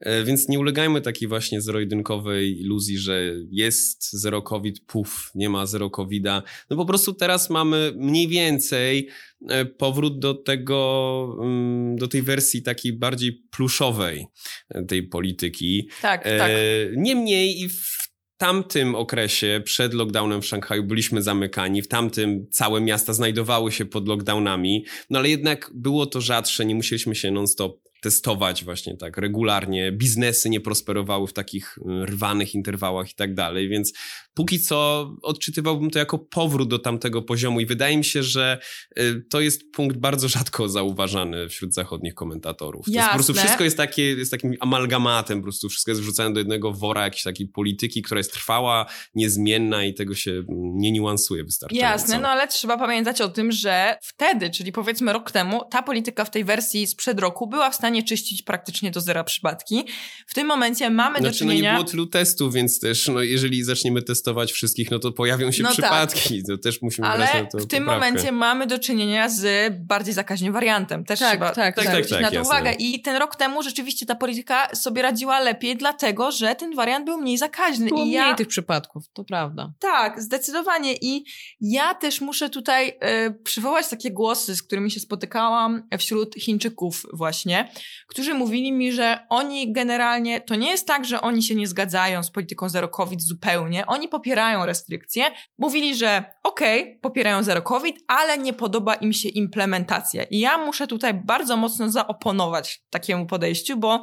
E, więc nie ulegajmy takiej właśnie zero-jedynkowej iluzji, że jest zero covid, puf, nie ma zero covida. No po prostu teraz mamy mniej więcej e, powrót do tego, mm, do tej wersji takiej bardziej pluszowej e, tej polityki. Tak, tak. Niemniej i w tamtym okresie, przed lockdownem w Szanghaju, byliśmy zamykani. W tamtym całe miasta znajdowały się pod lockdownami, no ale jednak było to rzadsze, nie musieliśmy się non-stop testować właśnie tak regularnie. Biznesy nie prosperowały w takich y, rwanych interwałach i tak dalej, więc póki co odczytywałbym to jako powrót do tamtego poziomu i wydaje mi się, że y, to jest punkt bardzo rzadko zauważany wśród zachodnich komentatorów. To jest, po prostu wszystko jest takie, jest takim amalgamatem, po prostu wszystko jest wrzucane do jednego wora jakiejś takiej polityki, która jest trwała, niezmienna i tego się nie niuansuje wystarczająco. Jasne, no ale trzeba pamiętać o tym, że wtedy, czyli powiedzmy rok temu, ta polityka w tej wersji sprzed roku była w stanie stanie czyścić praktycznie do zera przypadki. W tym momencie mamy znaczy, do czynienia... No nie było tylu testów, więc też no, jeżeli zaczniemy testować wszystkich, no to pojawią się no tak. przypadki. Tak. To też musimy Ale brać na to w tym poprawkę. momencie mamy do czynienia z bardziej zakaźnym wariantem. Też tak, trzeba tak, tak, tak, tak, na to uwagę. I ten rok temu rzeczywiście ta polityka sobie radziła lepiej, dlatego, że ten wariant był mniej zakaźny. Było I mniej ja... tych przypadków, to prawda. Tak, zdecydowanie. I ja też muszę tutaj y, przywołać takie głosy, z którymi się spotykałam wśród Chińczyków właśnie, którzy mówili mi, że oni generalnie, to nie jest tak, że oni się nie zgadzają z polityką zero COVID zupełnie, oni popierają restrykcje. Mówili, że okej, okay, popierają zero COVID, ale nie podoba im się implementacja. I ja muszę tutaj bardzo mocno zaoponować takiemu podejściu, bo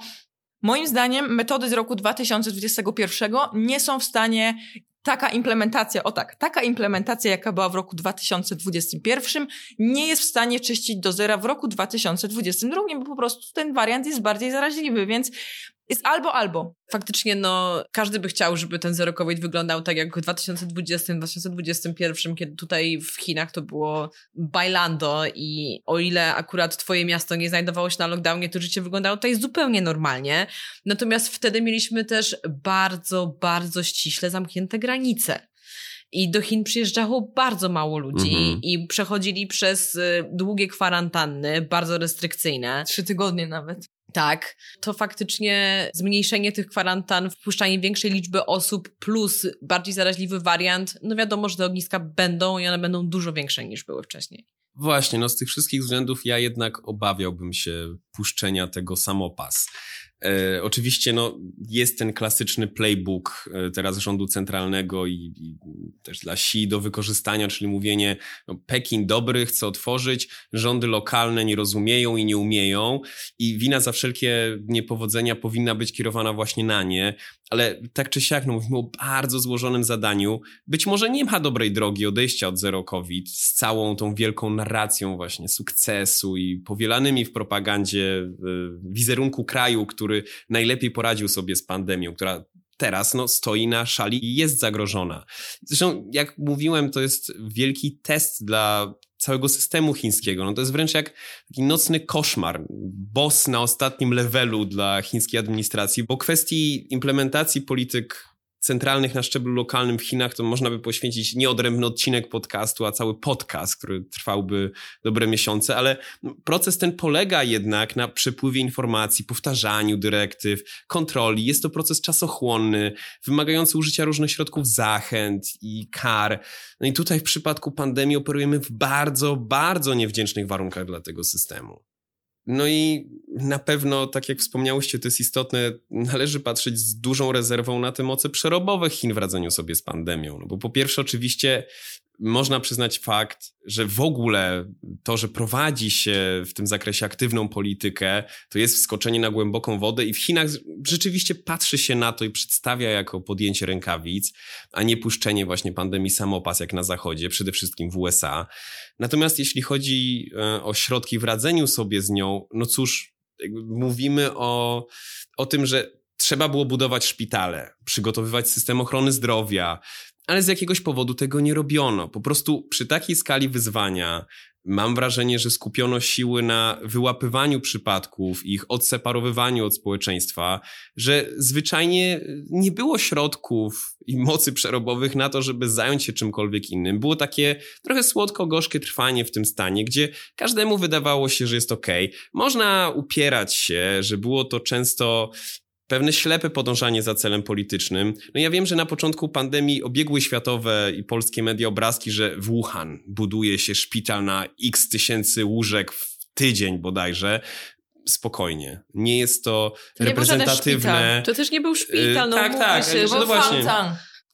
Moim zdaniem metody z roku 2021 nie są w stanie taka implementacja, o tak, taka implementacja, jaka była w roku 2021, nie jest w stanie czyścić do zera w roku 2022, bo po prostu ten wariant jest bardziej zaraźliwy, więc jest albo, albo. Faktycznie, no, każdy by chciał, żeby ten zero COVID wyglądał tak jak w 2020-2021, kiedy tutaj w Chinach to było bailando i o ile akurat twoje miasto nie znajdowało się na lockdownie, to życie wyglądało tutaj zupełnie normalnie. Natomiast wtedy mieliśmy też bardzo, bardzo ściśle zamknięte granice. I do Chin przyjeżdżało bardzo mało ludzi mhm. i przechodzili przez y, długie kwarantanny, bardzo restrykcyjne. Trzy tygodnie nawet. Tak, to faktycznie zmniejszenie tych kwarantan, wpuszczanie większej liczby osób plus bardziej zaraźliwy wariant, no wiadomo, że te ogniska będą i one będą dużo większe niż były wcześniej. Właśnie, no z tych wszystkich względów ja jednak obawiałbym się puszczenia tego samopas. E, oczywiście no, jest ten klasyczny playbook e, teraz rządu centralnego i, i, też dla SI do wykorzystania, czyli mówienie no, Pekin dobry, chce otworzyć, rządy lokalne nie rozumieją i nie umieją i wina za wszelkie niepowodzenia powinna być kierowana właśnie na nie, ale tak czy siak, no mówimy o bardzo złożonym zadaniu. Być może nie ma dobrej drogi odejścia od zero COVID z całą tą wielką narracją właśnie sukcesu i powielanymi w propagandzie y, wizerunku kraju, który najlepiej poradził sobie z pandemią, która teraz no, stoi na szali i jest zagrożona. Zresztą, jak mówiłem, to jest wielki test dla całego systemu chińskiego. No to jest wręcz jak taki nocny koszmar, boss na ostatnim levelu dla chińskiej administracji, bo kwestii implementacji polityk centralnych na szczeblu lokalnym w Chinach, to można by poświęcić nieodrębny odcinek podcastu, a cały podcast, który trwałby dobre miesiące, ale proces ten polega jednak na przepływie informacji, powtarzaniu dyrektyw, kontroli. Jest to proces czasochłonny, wymagający użycia różnych środków zachęt i kar. No i tutaj w przypadku pandemii operujemy w bardzo, bardzo niewdzięcznych warunkach dla tego systemu. No i na pewno, tak jak wspomniałyście, to jest istotne, należy patrzeć z dużą rezerwą na te moce przerobowe Chin w radzeniu sobie z pandemią. No bo po pierwsze, oczywiście można przyznać fakt, że w ogóle to, że prowadzi się w tym zakresie aktywną politykę, to jest wskoczenie na głęboką wodę i w Chinach rzeczywiście patrzy się na to i przedstawia jako podjęcie rękawic, a nie puszczenie właśnie pandemii samopas jak na Zachodzie, przede wszystkim w USA. Natomiast jeśli chodzi e, o środki w radzeniu sobie z nią, no cóż, mówimy o, o tym, że trzeba było budować szpitale, przygotowywać system ochrony zdrowia, ale z jakiegoś powodu tego nie robiono. Po prostu przy takiej skali wyzwania mam wrażenie, że skupiono siły na wyłapywaniu przypadków, ich odseparowywaniu od społeczeństwa, że zwyczajnie nie było środków i mocy przerobowych na to, żeby zająć się czymkolwiek innym. Było takie trochę słodko-gorzkie trwanie w tym stanie, gdzie każdemu wydawało się, że jest ok. Można upierać się, że było to często pewne ślepe podążanie za celem politycznym. No ja wiem, że na początku pandemii obiegły światowe i polskie media obrazki, że w Wuhan buduje się szpital na x tysięcy łóżek w tydzień bodajże spokojnie. Nie jest to, to reprezentatywne. To też nie był szpital, no tak, tak, się, no właśnie.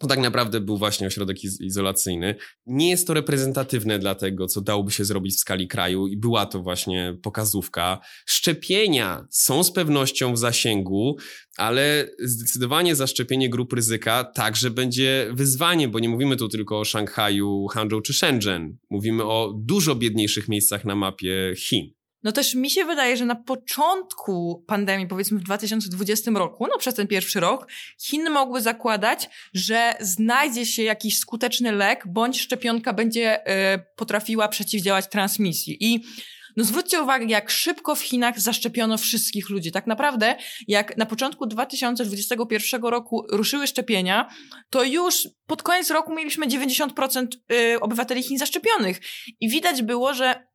To tak naprawdę był właśnie ośrodek iz izolacyjny. Nie jest to reprezentatywne dla tego, co dałoby się zrobić w skali kraju i była to właśnie pokazówka. Szczepienia są z pewnością w zasięgu, ale zdecydowanie zaszczepienie grup ryzyka także będzie wyzwaniem, bo nie mówimy tu tylko o Szanghaju, Hangzhou czy Shenzhen. Mówimy o dużo biedniejszych miejscach na mapie Chin. No też mi się wydaje, że na początku pandemii, powiedzmy w 2020 roku, no przez ten pierwszy rok, Chiny mogły zakładać, że znajdzie się jakiś skuteczny lek, bądź szczepionka będzie y, potrafiła przeciwdziałać transmisji. I no zwróćcie uwagę, jak szybko w Chinach zaszczepiono wszystkich ludzi. Tak naprawdę, jak na początku 2021 roku ruszyły szczepienia, to już pod koniec roku mieliśmy 90% y, obywateli Chin zaszczepionych. I widać było, że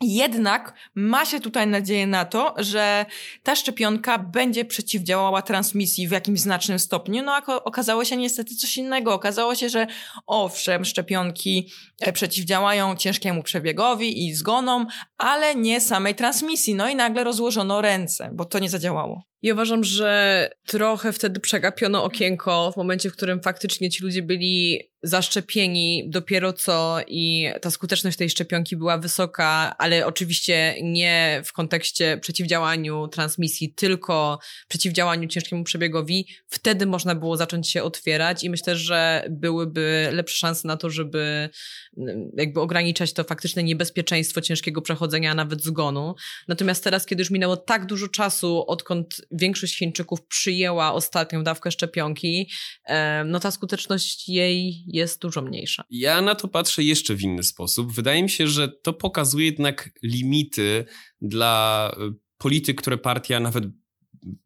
jednak ma się tutaj nadzieję na to, że ta szczepionka będzie przeciwdziałała transmisji w jakimś znacznym stopniu. No a okazało się niestety coś innego. Okazało się, że owszem, szczepionki e, przeciwdziałają ciężkiemu przebiegowi i zgonom, ale nie samej transmisji. No i nagle rozłożono ręce, bo to nie zadziałało. I uważam, że trochę wtedy przegapiono okienko w momencie, w którym faktycznie ci ludzie byli zaszczepieni dopiero co i ta skuteczność tej szczepionki była wysoka, ale oczywiście nie w kontekście przeciwdziałaniu transmisji, tylko przeciwdziałaniu ciężkiemu przebiegowi. Wtedy można było zacząć się otwierać i myślę, że byłyby lepsze szanse na to, żeby mm, jakby ograniczać to faktyczne niebezpieczeństwo ciężkiego przechodzenia, a nawet zgonu. Natomiast teraz, kiedy już minęło tak dużo czasu, odkąd większość Chińczyków przyjęła ostatnią dawkę szczepionki, no ta skuteczność jej jest dużo mniejsza. Ja na to patrzę jeszcze w inny sposób. Wydaje mi się, że to pokazuje jednak limity dla e, polityk, które partia nawet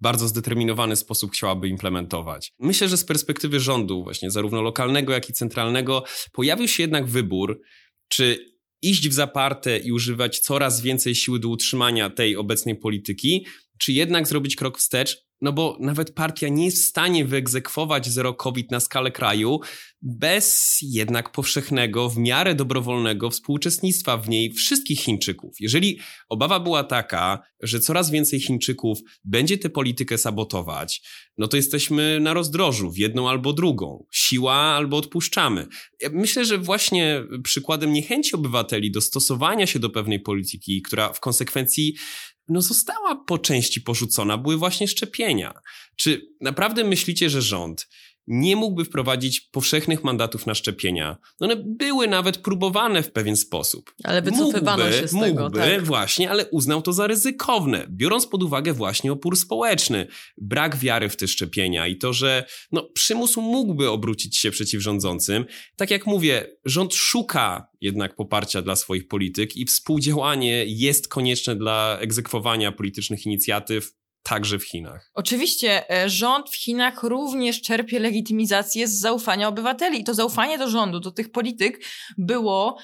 bardzo zdeterminowany sposób chciałaby implementować. Myślę, że z perspektywy rządu, właśnie zarówno lokalnego, jak i centralnego, pojawił się jednak wybór, czy iść w zaparte i używać coraz więcej siły do utrzymania tej obecnej polityki, czy jednak zrobić krok wstecz, no bo nawet partia nie jest w stanie wyegzekwować zero COVID na skalę kraju bez jednak powszechnego, w miarę dobrowolnego współuczestnictwa w niej wszystkich Chińczyków. Jeżeli obawa była taka, że coraz więcej Chińczyków będzie tę politykę sabotować, no to jesteśmy na rozdrożu w jedną albo drugą. Siła albo odpuszczamy. Myślę, że właśnie przykładem niechęci obywateli do stosowania się do pewnej polityki, która w konsekwencji no została po części porzucona, były właśnie szczepienia. Czy naprawdę myślicie, że rząd nie mógłby wprowadzić powszechnych mandatów na szczepienia. One były nawet próbowane w pewien sposób. Ale wycofywano mógłby, się z mógłby, tego. Tak. właśnie, ale uznał to za ryzykowne, biorąc pod uwagę właśnie opór społeczny, brak wiary w te szczepienia i to, że no, przymus mógłby obrócić się przeciw rządzącym. Tak jak mówię, rząd szuka jednak poparcia dla swoich polityk i współdziałanie jest konieczne dla egzekwowania politycznych inicjatyw także w Chinach. Oczywiście e, rząd w Chinach również czerpie legitymizację z zaufania obywateli i to zaufanie do rządu, do tych polityk było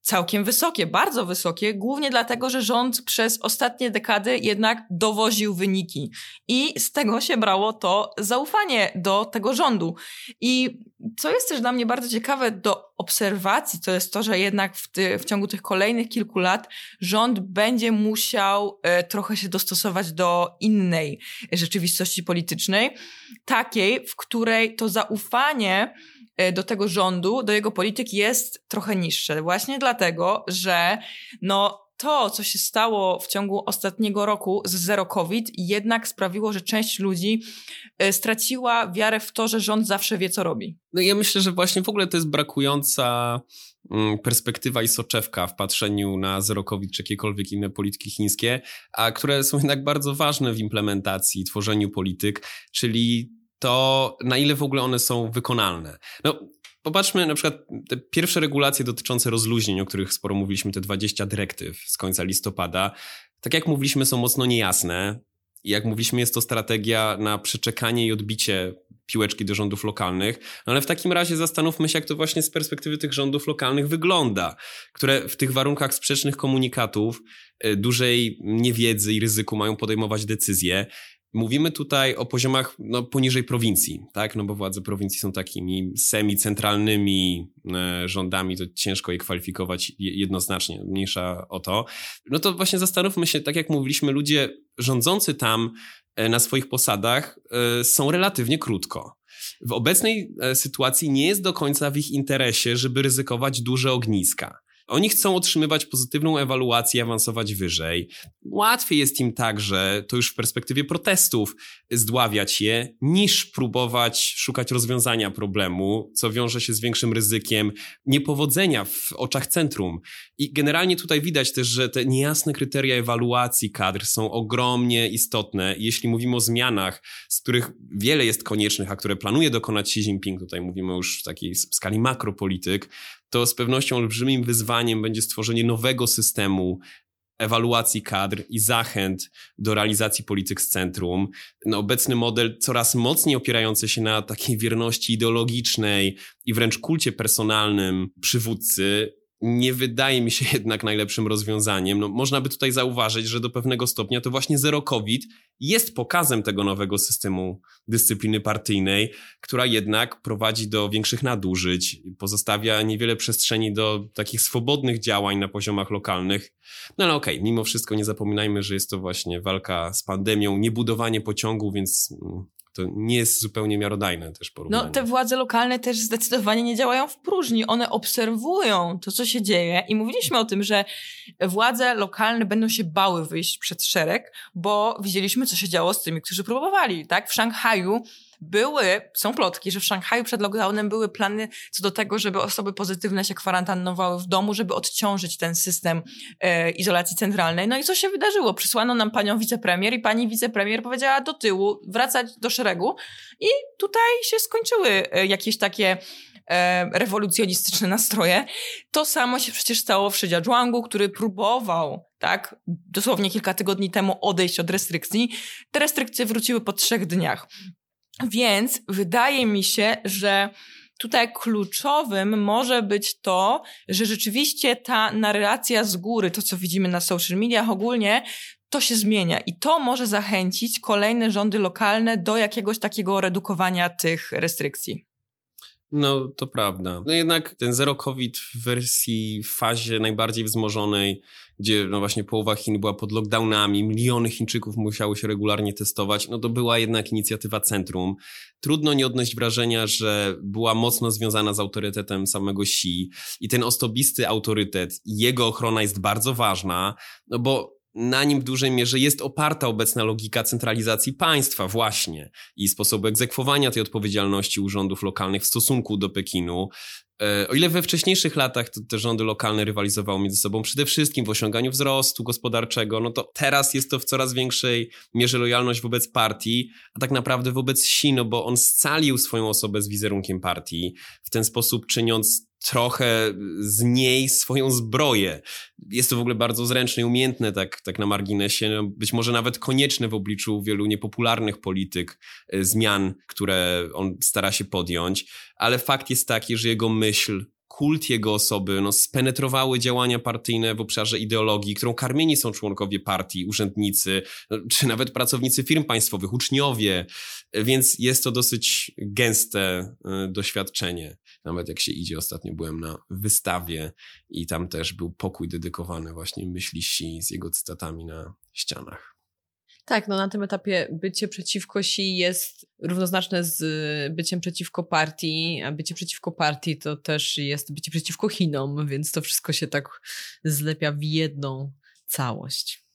całkiem wysokie, bardzo wysokie, głównie dlatego, że rząd przez ostatnie dekady jednak dowoził wyniki i z tego się brało to zaufanie do tego rządu. I co jest też dla mnie bardzo ciekawe do obserwacji, to jest to, że jednak w, ty, w ciągu tych kolejnych kilku lat rząd będzie musiał e, trochę się dostosować do innej rzeczywistości politycznej, takiej, w której to zaufanie do tego rządu, do jego polityk jest trochę niższe. Właśnie dlatego, że no, to, co się stało w ciągu ostatniego roku z zero COVID, jednak sprawiło, że część ludzi e, straciła wiarę w to, że rząd zawsze wie, co robi. No ja myślę, że właśnie w ogóle to jest brakująca mm, perspektywa i soczewka w patrzeniu na zero COVID czy jakiekolwiek inne polityki chińskie, a które są jednak bardzo ważne w implementacji, tworzeniu polityk, czyli to na ile w ogóle one są wykonalne. No, popatrzmy na przykład te pierwsze regulacje dotyczące rozluźnień, o których sporo mówiliśmy, te 20 dyrektyw z końca listopada. Tak jak mówiliśmy, są mocno niejasne. Jak mówiliśmy, jest to strategia na przeczekanie i odbicie piłeczki do rządów lokalnych, no ale w takim razie zastanówmy się, jak to właśnie z perspektywy tych rządów lokalnych wygląda, które w tych warunkach sprzecznych komunikatów, y, dużej niewiedzy i ryzyku mają podejmować decyzje. Mówimy tutaj o poziomach no, poniżej prowincji, tak? No bo władze prowincji są takimi semi-centralnymi e, rządami, to ciężko je kwalifikować jednoznacznie, mniejsza o to. No to właśnie zastanówmy się, tak jak mówiliśmy, ludzie rządzący tam e, na swoich posadach e, są relatywnie krótko. W obecnej sytuacji nie jest do końca w ich interesie, żeby ryzykować duże ogniska. Oni chcą otrzymywać pozytywną ewaluację awansować wyżej. Łatwiej jest im także, to już w perspektywie protestów, zdławiać je, niż próbować szukać rozwiązania problemu, co wiąże się z większym ryzykiem niepowodzenia w oczach centrum. I generalnie tutaj widać też, że te niejasne kryteria ewaluacji kadr są ogromnie istotne. Jeśli mówimy o zmianach, z których wiele jest koniecznych, a które planuje dokonać Xi Jinping, tutaj mówimy już w takiej skali makropolityk, to z pewnością olbrzymim wyzwaniem będzie stworzenie nowego systemu ewaluacji kadr i zachęt do realizacji polityk z centrum. No, obecny model coraz mocniej opierający się na takiej wierności ideologicznej i wręcz kulcie personalnym przywódcy nie wydaje mi się [laughs] jednak najlepszym rozwiązaniem. No, można by tutaj zauważyć, że do pewnego stopnia to właśnie zero COVID jest pokazem tego nowego systemu dyscypliny partyjnej, która jednak prowadzi do większych nadużyć, pozostawia niewiele przestrzeni do takich swobodnych działań na poziomach lokalnych. No ale okej, okay, mimo wszystko nie zapominajmy, że jest to właśnie walka z pandemią, nie budowanie pociągu, więc mm, to nie jest zupełnie miarodajne też porównanie. No, te władze lokalne też zdecydowanie nie działają w próżni. One obserwują to, co się dzieje i mówiliśmy o tym, że władze lokalne będą się bały wyjść przed szereg, bo widzieliśmy, co się działo z tymi, którzy próbowali, tak? W Szanghaju były, są plotki, że w Szanghaju przed lockdownem były plany co do tego, żeby osoby pozytywne się kwarantannowały w domu, żeby odciążyć ten system e, izolacji centralnej. No i co się wydarzyło? Przysłano nam panią wicepremier i pani wicepremier powiedziała do tyłu, wracać do szeregu i tutaj się skończyły e, jakieś takie e, rewolucjonistyczne nastroje. To samo się przecież stało w Shijiazhuangu, który próbował tak, dosłownie kilka tygodni temu odejść od restrykcji. Te restrykcje wróciły po trzech dniach. Więc wydaje mi się, że tutaj kluczowym może być to, że rzeczywiście ta narracja z góry, to co widzimy na social mediach ogólnie, to się zmienia i to może zachęcić kolejne rządy lokalne do jakiegoś takiego redukowania tych restrykcji. No, to prawda. No jednak ten zero COVID w wersji, w fazie najbardziej wzmożonej, gdzie no właśnie połowa Chin była pod lockdownami, miliony Chińczyków musiały się regularnie testować, no to była jednak inicjatywa centrum. Trudno nie odnieść wrażenia, że była mocno związana z autorytetem samego Xi i ten osobisty autorytet jego ochrona jest bardzo ważna, no bo na nim w dużej mierze jest oparta obecna logika centralizacji państwa właśnie i sposobu egzekwowania tej odpowiedzialności urzędów lokalnych w stosunku do Pekinu. E, o ile we wcześniejszych latach te rządy lokalne rywalizowały między sobą przede wszystkim w osiąganiu wzrostu gospodarczego, no to teraz jest to w coraz większej mierze lojalność wobec partii, a tak naprawdę wobec Xi, no bo on scalił swoją osobę z wizerunkiem partii, w ten sposób czyniąc trochę z niej swoją zbroję. Jest to w ogóle bardzo zręczne i umiejętne, tak, tak na marginesie, no być może nawet konieczne w obliczu wielu niepopularnych polityk, e, zmian, które on stara się podjąć, ale fakt jest taki, że jego myśl kult jego osoby no, spenetrowały działania partyjne w obszarze ideologii, którą karmieni są członkowie partii, urzędnicy, no, czy nawet pracownicy firm państwowych, uczniowie, więc jest to dosyć gęste y, doświadczenie. Nawet jak się idzie, ostatnio byłem na wystawie i tam też był pokój dedykowany właśnie myśliści z jego cytatami na ścianach. Tak, no na tym etapie bycie przeciwko si jest równoznaczne z byciem przeciwko partii, a bycie przeciwko partii to też jest bycie przeciwko Chinom, więc to wszystko się tak zlepia w jedną całość.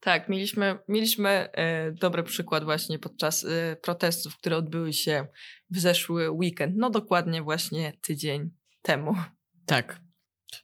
Tak, mieliśmy, mieliśmy e, dobry przykład właśnie podczas e, protestów, które odbyły się w zeszły weekend. No dokładnie właśnie tydzień temu. Tak.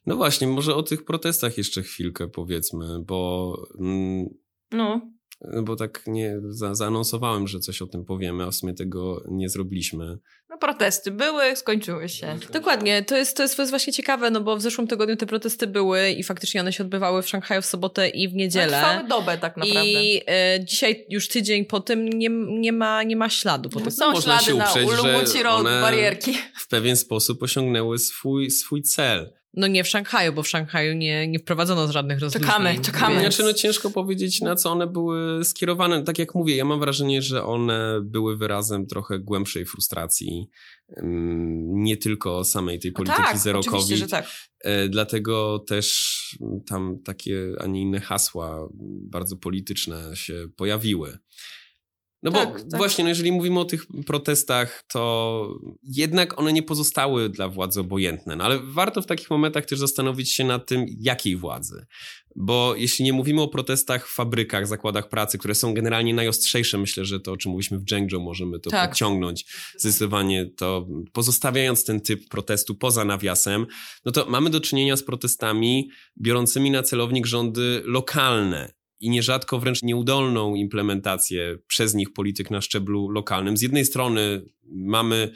No właśnie, może o tych protestach jeszcze chwilkę powiedzmy, bo. Mm, no. No bo tak nie za, zaanonsowałem, że coś o tym powiemy, a w sumie tego nie zrobiliśmy. No protesty były, skończyły się. Dokładnie, to jest, to jest, właśnie ciekawe, no bo w zeszłym tygodniu te protesty były i faktycznie one się odbywały w Szanghaju w sobotę i w niedzielę. No, trwały dobę tak naprawdę. I e, dzisiaj już tydzień po tym nie, nie, ma, nie ma śladu. Po no, są no, ślady na Ulumuci Road, barierki. W pewien sposób osiągnęły swój, swój cel. No nie w Szanghaju, bo w Szanghaju nie, nie wprowadzono żadnych rozwiązań. Czekamy, czekamy. Znaczy, no ciężko powiedzieć, na co one były skierowane. Tak jak mówię, ja mam wrażenie, że one były wyrazem trochę głębszej frustracji. Nie tylko samej tej polityki tak, zerokowi. że tak. E, dlatego też tam takie, a nie inne hasła bardzo polityczne się pojawiły. No tak, bo tak. właśnie, no jeżeli mówimy o tych protestach, to jednak one nie pozostały dla władzy obojętne. No ale warto w takich momentach też zastanowić się nad tym, jakiej władzy. Bo jeśli nie mówimy o protestach w fabrykach, zakładach pracy, które są generalnie najostrzejsze, myślę, że to, o czym mówiliśmy w Zhengzhou, możemy to tak. podciągnąć. Zdecydowanie to, pozostawiając ten typ protestu poza nawiasem, no to mamy do czynienia z protestami biorącymi na celownik rządy lokalne i nierzadko wręcz nieudolną implementację przez nich polityk na szczeblu lokalnym. Z jednej strony mamy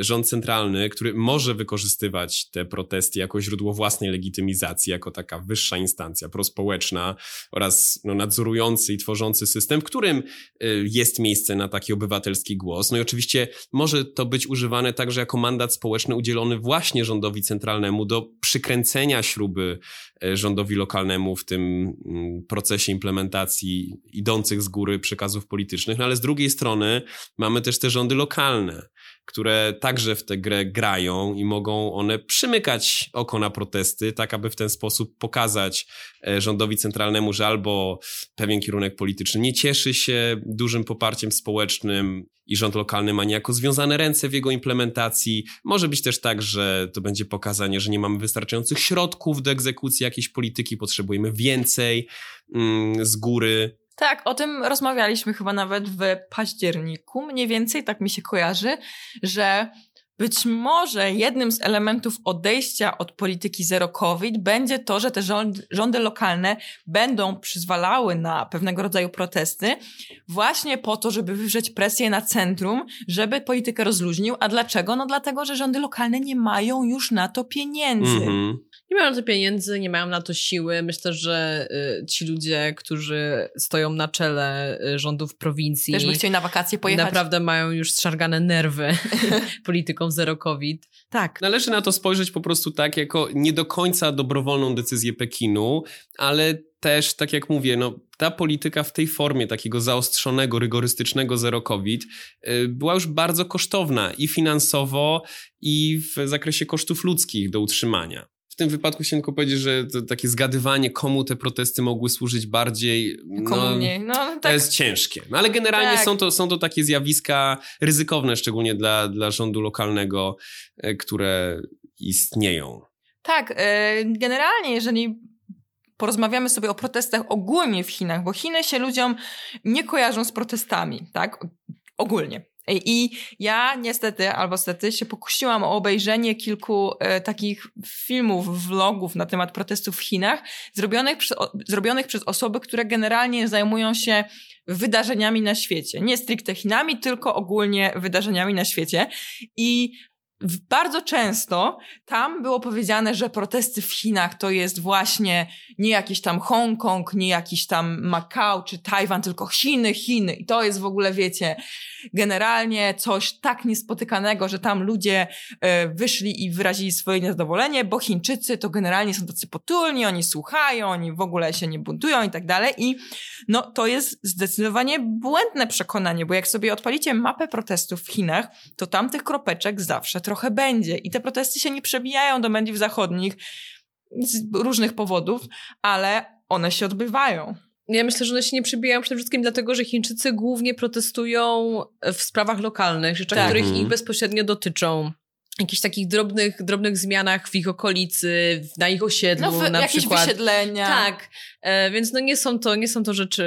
rząd centralny, który może wykorzystywać te protesty jako źródło własnej legitymizacji, jako taka wyższa instancja prospołeczna oraz no, nadzorujący i tworzący system, w którym y, jest miejsce na taki obywatelski głos. No i oczywiście może to być używane także jako mandat społeczny udzielony właśnie rządowi centralnemu do przykręcenia śruby y, rządowi lokalnemu w tym mm, procesie implementacji idących z góry przekazów politycznych, no ale z drugiej strony mamy też te rządy lokalne, które także w tę grę grają i mogą one przymykać oko na protesty, tak aby w ten sposób pokazać e, rządowi centralnemu, że albo pewien kierunek polityczny nie cieszy się dużym poparciem społecznym i rząd lokalny ma niejako związane ręce w jego implementacji. Może być też tak, że to będzie pokazanie, że nie mamy wystarczających środków do egzekucji jakiejś polityki, potrzebujemy więcej mm, z góry. Tak, o tym rozmawialiśmy chyba nawet w październiku, mniej więcej, tak mi się kojarzy, że być może jednym z elementów odejścia od polityki zero COVID będzie to, że te rządy, rządy lokalne będą przyzwalały na pewnego rodzaju protesty właśnie po to, żeby wywrzeć presję na centrum, żeby politykę rozluźnił. A dlaczego? No dlatego, że rządy lokalne nie mają już na to pieniędzy. Mm -hmm nie mają na to pieniędzy, nie mają na to siły. Myślę, że y, ci ludzie, którzy stoją na czele y, rządów prowincji. Też by chcieli na wakacje pojechać. Naprawdę mają już zszargane nerwy [laughs] [laughs] polityką zero COVID. Tak. Należy na to spojrzeć po prostu tak, jako nie do końca dobrowolną decyzję Pekinu, ale też, tak jak mówię, no, ta polityka w tej formie takiego zaostrzonego, rygorystycznego zero COVID y, była już bardzo kosztowna i finansowo, i w zakresie kosztów ludzkich do utrzymania tym wypadku chciałem tylko powiedzieć, że takie zgadywanie, komu te protesty mogły służyć bardziej, no, mniej. No, tak. to jest ciężkie. No, ale generalnie tak. są, to, są to takie zjawiska ryzykowne, szczególnie dla, dla rządu lokalnego, e, które istnieją. Tak, e, generalnie jeżeli porozmawiamy sobie o protestach ogólnie w Chinach, bo Chiny się ludziom nie kojarzą z protestami, tak? Ogólnie. I ja niestety, albo stety, się pokusiłam o obejrzenie kilku e, takich filmów, vlogów na temat protestów w Chinach, zrobionych, przy, o, zrobionych przez osoby, które generalnie zajmują się wydarzeniami na świecie. Nie stricte Chinami, tylko ogólnie wydarzeniami na świecie. I bardzo często tam było powiedziane, że protesty w Chinach to jest właśnie nie jakiś tam Hongkong, nie jakiś tam Makao czy Tajwan, tylko Chiny, Chiny. I to jest w ogóle, wiecie, generalnie coś tak niespotykanego, że tam ludzie e, wyszli i wyrazili swoje niezadowolenie, bo Chińczycy to generalnie są tacy potulni, oni słuchają, oni w ogóle się nie buntują i tak dalej. I no to jest zdecydowanie błędne przekonanie, bo jak sobie odpalicie mapę protestów w Chinach, to tam tych kropeczek zawsze trochę będzie. I te protesty się nie przebijają do mediów zachodnich z różnych powodów, ale one się odbywają. Ja myślę, że one się nie przebijają przede wszystkim dlatego, że Chińczycy głównie protestują w sprawach lokalnych, rzeczach, tak. których ich mhm. bezpośrednio dotyczą jakichś takich drobnych, drobnych zmianach w ich okolicy, na ich osiedlu no, w, na jakieś przykład. wysiedlenia. Tak, e, więc no nie są to, nie są to rzeczy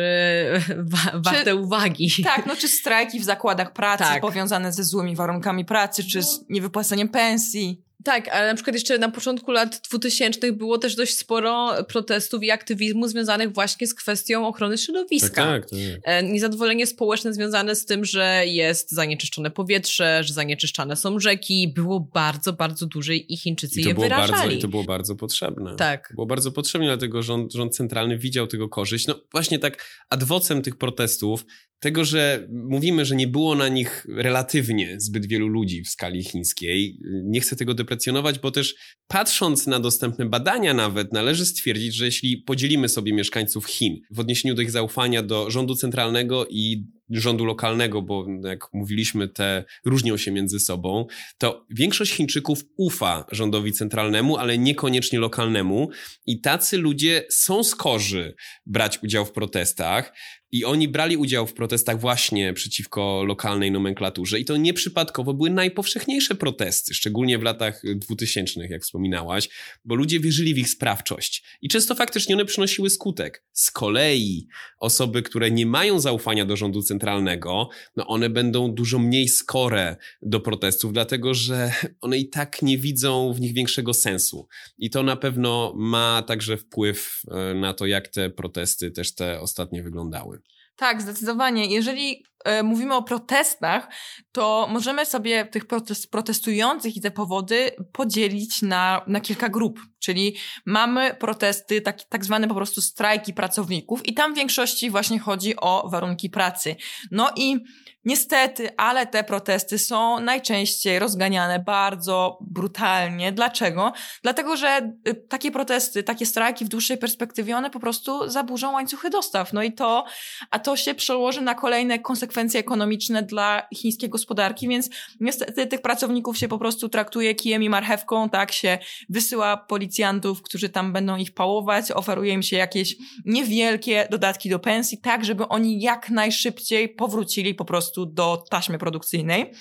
wa warte czy, uwagi. Tak, no czy strajki w zakładach pracy tak. powiązane ze złymi warunkami pracy, czy z niewypłaceniem pensji. Tak, ale na przykład jeszcze na początku lat 2000 było też dość sporo protestów i aktywizmu związanych właśnie z kwestią ochrony środowiska. Tak, tak, tak. Niezadowolenie społeczne związane z tym, że jest zanieczyszczone powietrze, że zanieczyszczane są rzeki, było bardzo, bardzo duże i Chińczycy I to je było wyrażali. Bardzo, I to było bardzo potrzebne. Tak. Było bardzo potrzebne, dlatego rząd, rząd centralny widział tego korzyść. No właśnie tak adwocem tych protestów tego, że mówimy, że nie było na nich relatywnie zbyt wielu ludzi w skali chińskiej. Nie chcę tego deprecjonować, bo też patrząc na dostępne badania nawet, należy stwierdzić, że jeśli podzielimy sobie mieszkańców Chin w odniesieniu do ich zaufania do rządu centralnego i rządu lokalnego, bo jak mówiliśmy, te różnią się między sobą, to większość Chińczyków ufa rządowi centralnemu, ale niekoniecznie lokalnemu i tacy ludzie są skorzy brać udział w protestach. I oni brali udział w protestach właśnie przeciwko lokalnej nomenklaturze i to nieprzypadkowo były najpowszechniejsze protesty, szczególnie w latach dwutysięcznych, jak wspominałaś, bo ludzie wierzyli w ich sprawczość i często faktycznie one przynosiły skutek. Z kolei osoby, które nie mają zaufania do rządu centralnego, no one będą dużo mniej skore do protestów, dlatego że one i tak nie widzą w nich większego sensu. I to na pewno ma także wpływ e, na to, jak te protesty też te ostatnie wyglądały. Tak, zdecydowanie. Jeżeli e, mówimy o protestach, to możemy sobie tych protest, protestujących i te powody podzielić na, na kilka grup. Czyli mamy protesty, tak, tak zwane po prostu strajki pracowników, i tam w większości właśnie chodzi o warunki pracy. No i Niestety, ale te protesty są najczęściej rozganiane bardzo brutalnie. Dlaczego? Dlatego, że y, takie protesty, takie strajki w dłuższej perspektywie, one po prostu zaburzą łańcuchy dostaw. No i to, a to się przełoży na kolejne konsekwencje ekonomiczne dla chińskiej gospodarki, więc niestety tych pracowników się po prostu traktuje kijem i marchewką, tak się wysyła policjantów, którzy tam będą ich pałować, oferuje im się jakieś niewielkie dodatki do pensji, tak żeby oni jak najszybciej powrócili po prostu prostu do taśmy produkcyjnej.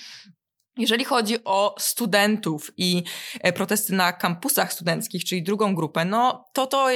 Jeżeli chodzi o studentów i e, protesty na kampusach studenckich, czyli drugą grupę, no to, to,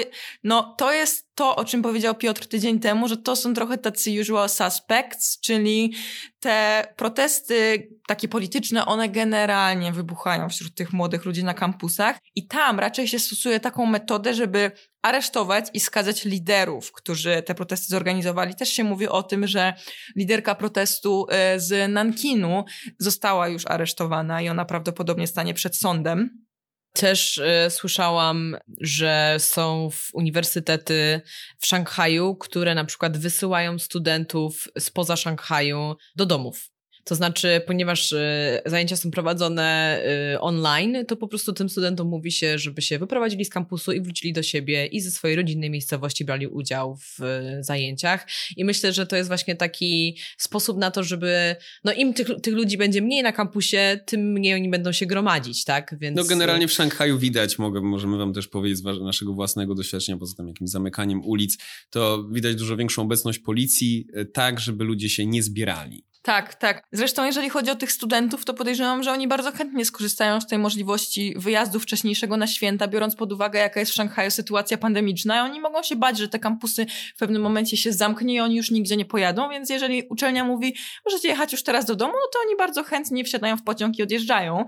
no to jest to, o czym powiedział Piotr tydzień temu, że to są trochę tacy usual suspects, czyli te protesty takie polityczne, one generalnie wybuchają wśród tych młodych ludzi na kampusach i tam raczej się stosuje taką metodę, żeby aresztować i skazać liderów, którzy te protesty zorganizowali. Też się mówi o tym, że liderka protestu e, z Nankinu została już aresztowana i ona prawdopodobnie stanie przed sądem. Też y, słyszałam, że są uniwersytety w Szanghaju, które na przykład wysyłają studentów spoza Szanghaju do domów. To znaczy, ponieważ y, zajęcia są prowadzone y, online, to po prostu tym studentom mówi się, żeby się wyprowadzili z kampusu i wrócili do siebie i ze swojej rodzinnej miejscowości brali udział w y, zajęciach. I myślę, że to jest właśnie taki sposób na to, żeby no im tych, tych ludzi będzie mniej na kampusie, tym mniej oni będą się gromadzić, tak? Więc... No generalnie w Szanghaju widać, mogę, możemy wam też powiedzieć z naszego własnego doświadczenia, poza tym jakimś zamykaniem ulic, to widać dużo większą obecność policji, tak, żeby ludzie się nie zbierali. Tak, tak. Zresztą jeżeli chodzi o tych studentów, to podejrzewam, że oni bardzo chętnie skorzystają z tej możliwości wyjazdu wcześniejszego na święta, biorąc pod uwagę, jaka jest w Szanghaju sytuacja pandemiczna i oni mogą się bać, że te kampusy w pewnym momencie się zamknie i oni już nigdzie nie pojadą, więc jeżeli uczelnia mówi, możecie jechać już teraz do domu, to oni bardzo chętnie wsiadają w pociąg i odjeżdżają.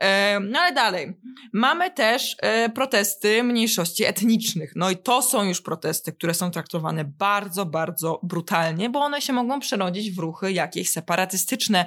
E, no ale dalej. Mamy też e, protesty mniejszości etnicznych. No i to są już protesty, które są traktowane bardzo, bardzo brutalnie, bo one się mogą przerodzić w ruchy jakieś separatystyczne.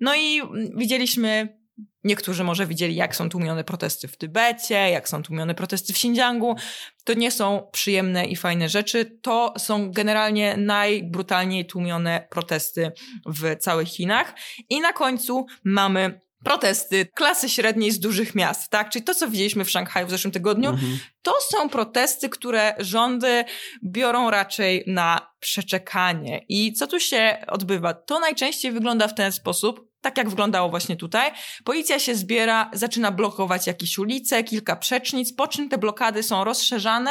No i widzieliśmy Niektórzy może widzieli, jak są tłumione protesty w Tybecie, jak są tłumione protesty w Xinjiangu. To nie są przyjemne i fajne rzeczy. To są generalnie najbrutalniej tłumione protesty w całych Chinach. I na końcu mamy protesty klasy średniej z dużych miast, tak? Czyli to, co widzieliśmy w Szanghaju w zeszłym tygodniu, mhm. to są protesty, które rządy biorą raczej na przeczekanie. I co tu się odbywa? To najczęściej wygląda w ten sposób, tak jak wyglądało właśnie tutaj. Policja się zbiera, zaczyna blokować jakieś ulice, kilka przecznic, po czym te blokady są rozszerzane,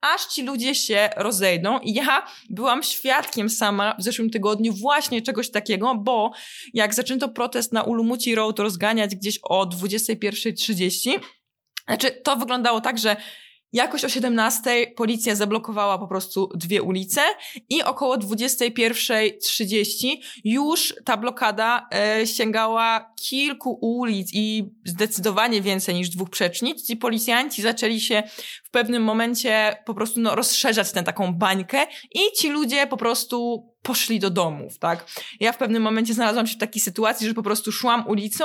aż ci ludzie się rozejdą. I ja byłam świadkiem sama w zeszłym tygodniu właśnie czegoś takiego, bo jak zaczęto protest na Ulumuci Road rozganiać gdzieś o 21.30, znaczy to wyglądało tak, że Jakoś o 17 policja zablokowała po prostu dwie ulice i około 21.30 już ta blokada e, sięgała kilku ulic i zdecydowanie więcej niż dwóch przecznic i policjanci zaczęli się w pewnym momencie po prostu no, rozszerzać tę taką bańkę i ci ludzie po prostu poszli do domów, tak? Ja w pewnym momencie znalazłam się w takiej sytuacji, że po prostu szłam ulicą,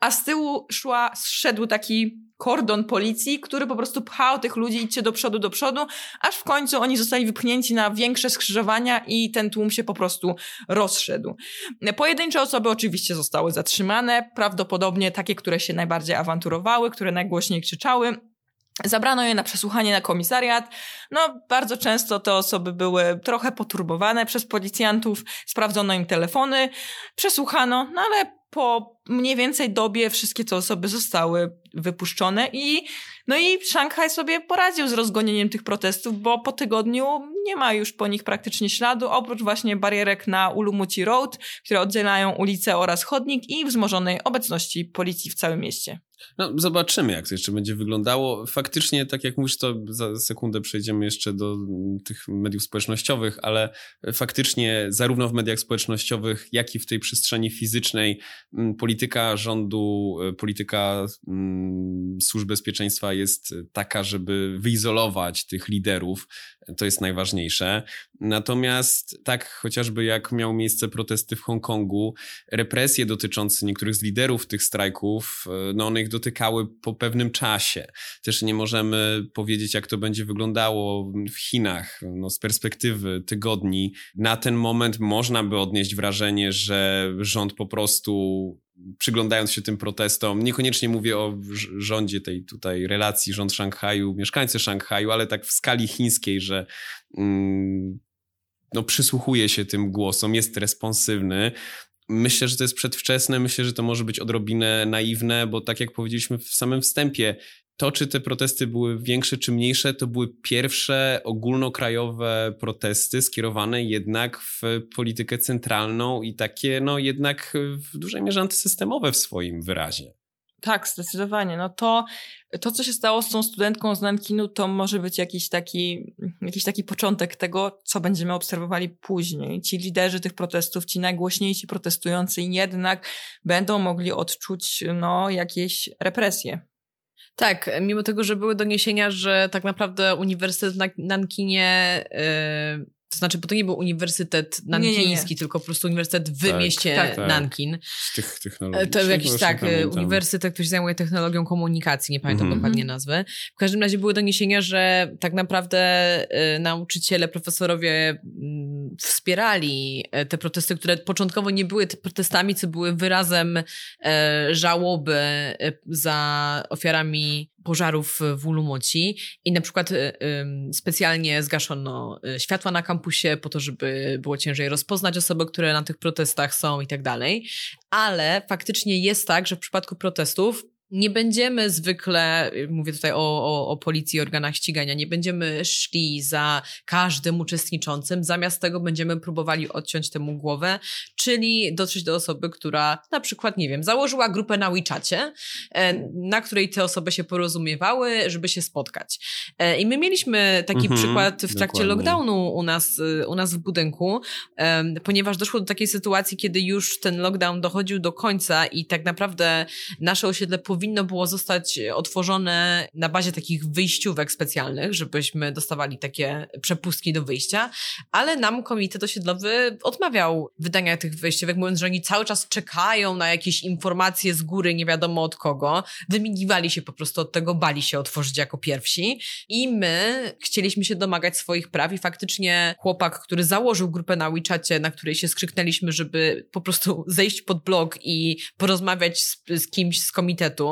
a z tyłu szła, szedł taki kordon policji, który po prostu pchał tych ludzi, idźcie do przodu, do przodu, aż w końcu oni zostali wypchnięci na większe skrzyżowania i ten tłum się po prostu rozszedł. Pojedyncze osoby oczywiście zostały zatrzymane, prawdopodobnie takie, które się najbardziej awanturowały, które najgłośniej krzyczały. Zabrano je na przesłuchanie na komisariat. No, bardzo często te osoby były trochę poturbowane przez policjantów, sprawdzono im telefony, przesłuchano, no ale po mniej więcej dobie wszystkie te osoby zostały wypuszczone i no i Szanghaj sobie poradził z rozgonieniem tych protestów, bo po tygodniu nie ma już po nich praktycznie śladu, oprócz właśnie barierek na Ulumuci Road, które oddzielają ulicę oraz chodnik i wzmożonej obecności policji w całym mieście. No, zobaczymy, jak to jeszcze będzie wyglądało. Faktycznie, tak jak mówisz, to za sekundę przejdziemy jeszcze do tych mediów społecznościowych, ale faktycznie zarówno w mediach społecznościowych, jak i w tej przestrzeni fizycznej polityka rządu, polityka służb bezpieczeństwa jest taka, żeby wyizolować tych liderów. To jest najważniejsze. Natomiast tak chociażby jak miały miejsce protesty w Hongkongu, represje dotyczące niektórych z liderów tych strajków, no one ich dotykały po pewnym czasie. Też nie możemy powiedzieć, jak to będzie wyglądało w Chinach no, z perspektywy tygodni. Na ten moment można by odnieść wrażenie, że rząd po prostu przyglądając się tym protestom, niekoniecznie mówię o rządzie tej tutaj relacji rząd Szanghaju, mieszkańcy Szanghaju, ale tak w skali chińskiej, że mm, no, przysłuchuje się tym głosom, jest responsywny. Myślę, że to jest przedwczesne, myślę, że to może być odrobinę naiwne, bo tak jak powiedzieliśmy w samym wstępie, to, czy te protesty były większe czy mniejsze, to były pierwsze ogólnokrajowe protesty skierowane jednak w politykę centralną i takie, no jednak w dużej mierze antysystemowe w swoim wyrazie. Tak, zdecydowanie. No to, to, co się stało z tą studentką z Nankinu, to może być jakiś taki, jakiś taki początek tego, co będziemy obserwowali później. Ci liderzy tych protestów, ci najgłośniejsi protestujący jednak będą mogli odczuć, no, jakieś represje. Tak, mimo tego, że były doniesienia, że tak naprawdę Uniwersytet na Nankinie yy, to znaczy, bo to nie był uniwersytet nankiński, nie, nie, nie. tylko po prostu uniwersytet w tak, mieście tak, tak. Nankin. Z tych technologii. To jakiś tak, uniwersytet, który się zajmuje technologią komunikacji, nie pamiętam mm. dokładnie nazwy. W każdym razie były doniesienia, że tak naprawdę y, nauczyciele, profesorowie y, wspierali e, te protesty, które początkowo nie były protestami, co były wyrazem y, żałoby za ofiarami pożarów w Ulumoci i na przykład y, specjalnie zgaszono y, światła na kampusie po to, żeby było ciężej rozpoznać osoby, które na tych protestach są i tak dalej. Ale faktycznie jest tak, że w przypadku protestów nie będziemy zwykle, mówię tutaj o, o, o policji i organach ścigania, nie będziemy szli za każdym uczestniczącym, zamiast tego będziemy próbowali odciąć temu głowę, czyli dotrzeć do osoby, która na przykład, nie wiem, założyła grupę na WeChacie, e, na której te osoby się porozumiewały, żeby się spotkać. E, I my mieliśmy taki mhm, przykład w trakcie dokładnie. lockdownu u nas, u nas w budynku, ponieważ doszło do takiej sytuacji, kiedy już ten lockdown dochodził do końca i tak naprawdę nasze osiedle powinno było zostać otworzone na bazie takich wyjściówek specjalnych, żebyśmy dostawali takie przepustki do wyjścia, ale nam komitet osiedlowy odmawiał wydania tych wyjściówek, mówiąc, że oni cały czas czekają na jakieś informacje z góry, nie wiadomo od kogo. Wymigiwali się po prostu od tego, bali się otworzyć jako pierwsi i my chcieliśmy się domagać swoich praw i faktycznie chłopak, który założył grupę na WeChacie, na której się skrzyknęliśmy, żeby po prostu zejść pod blog i porozmawiać z, z kimś z komitetu,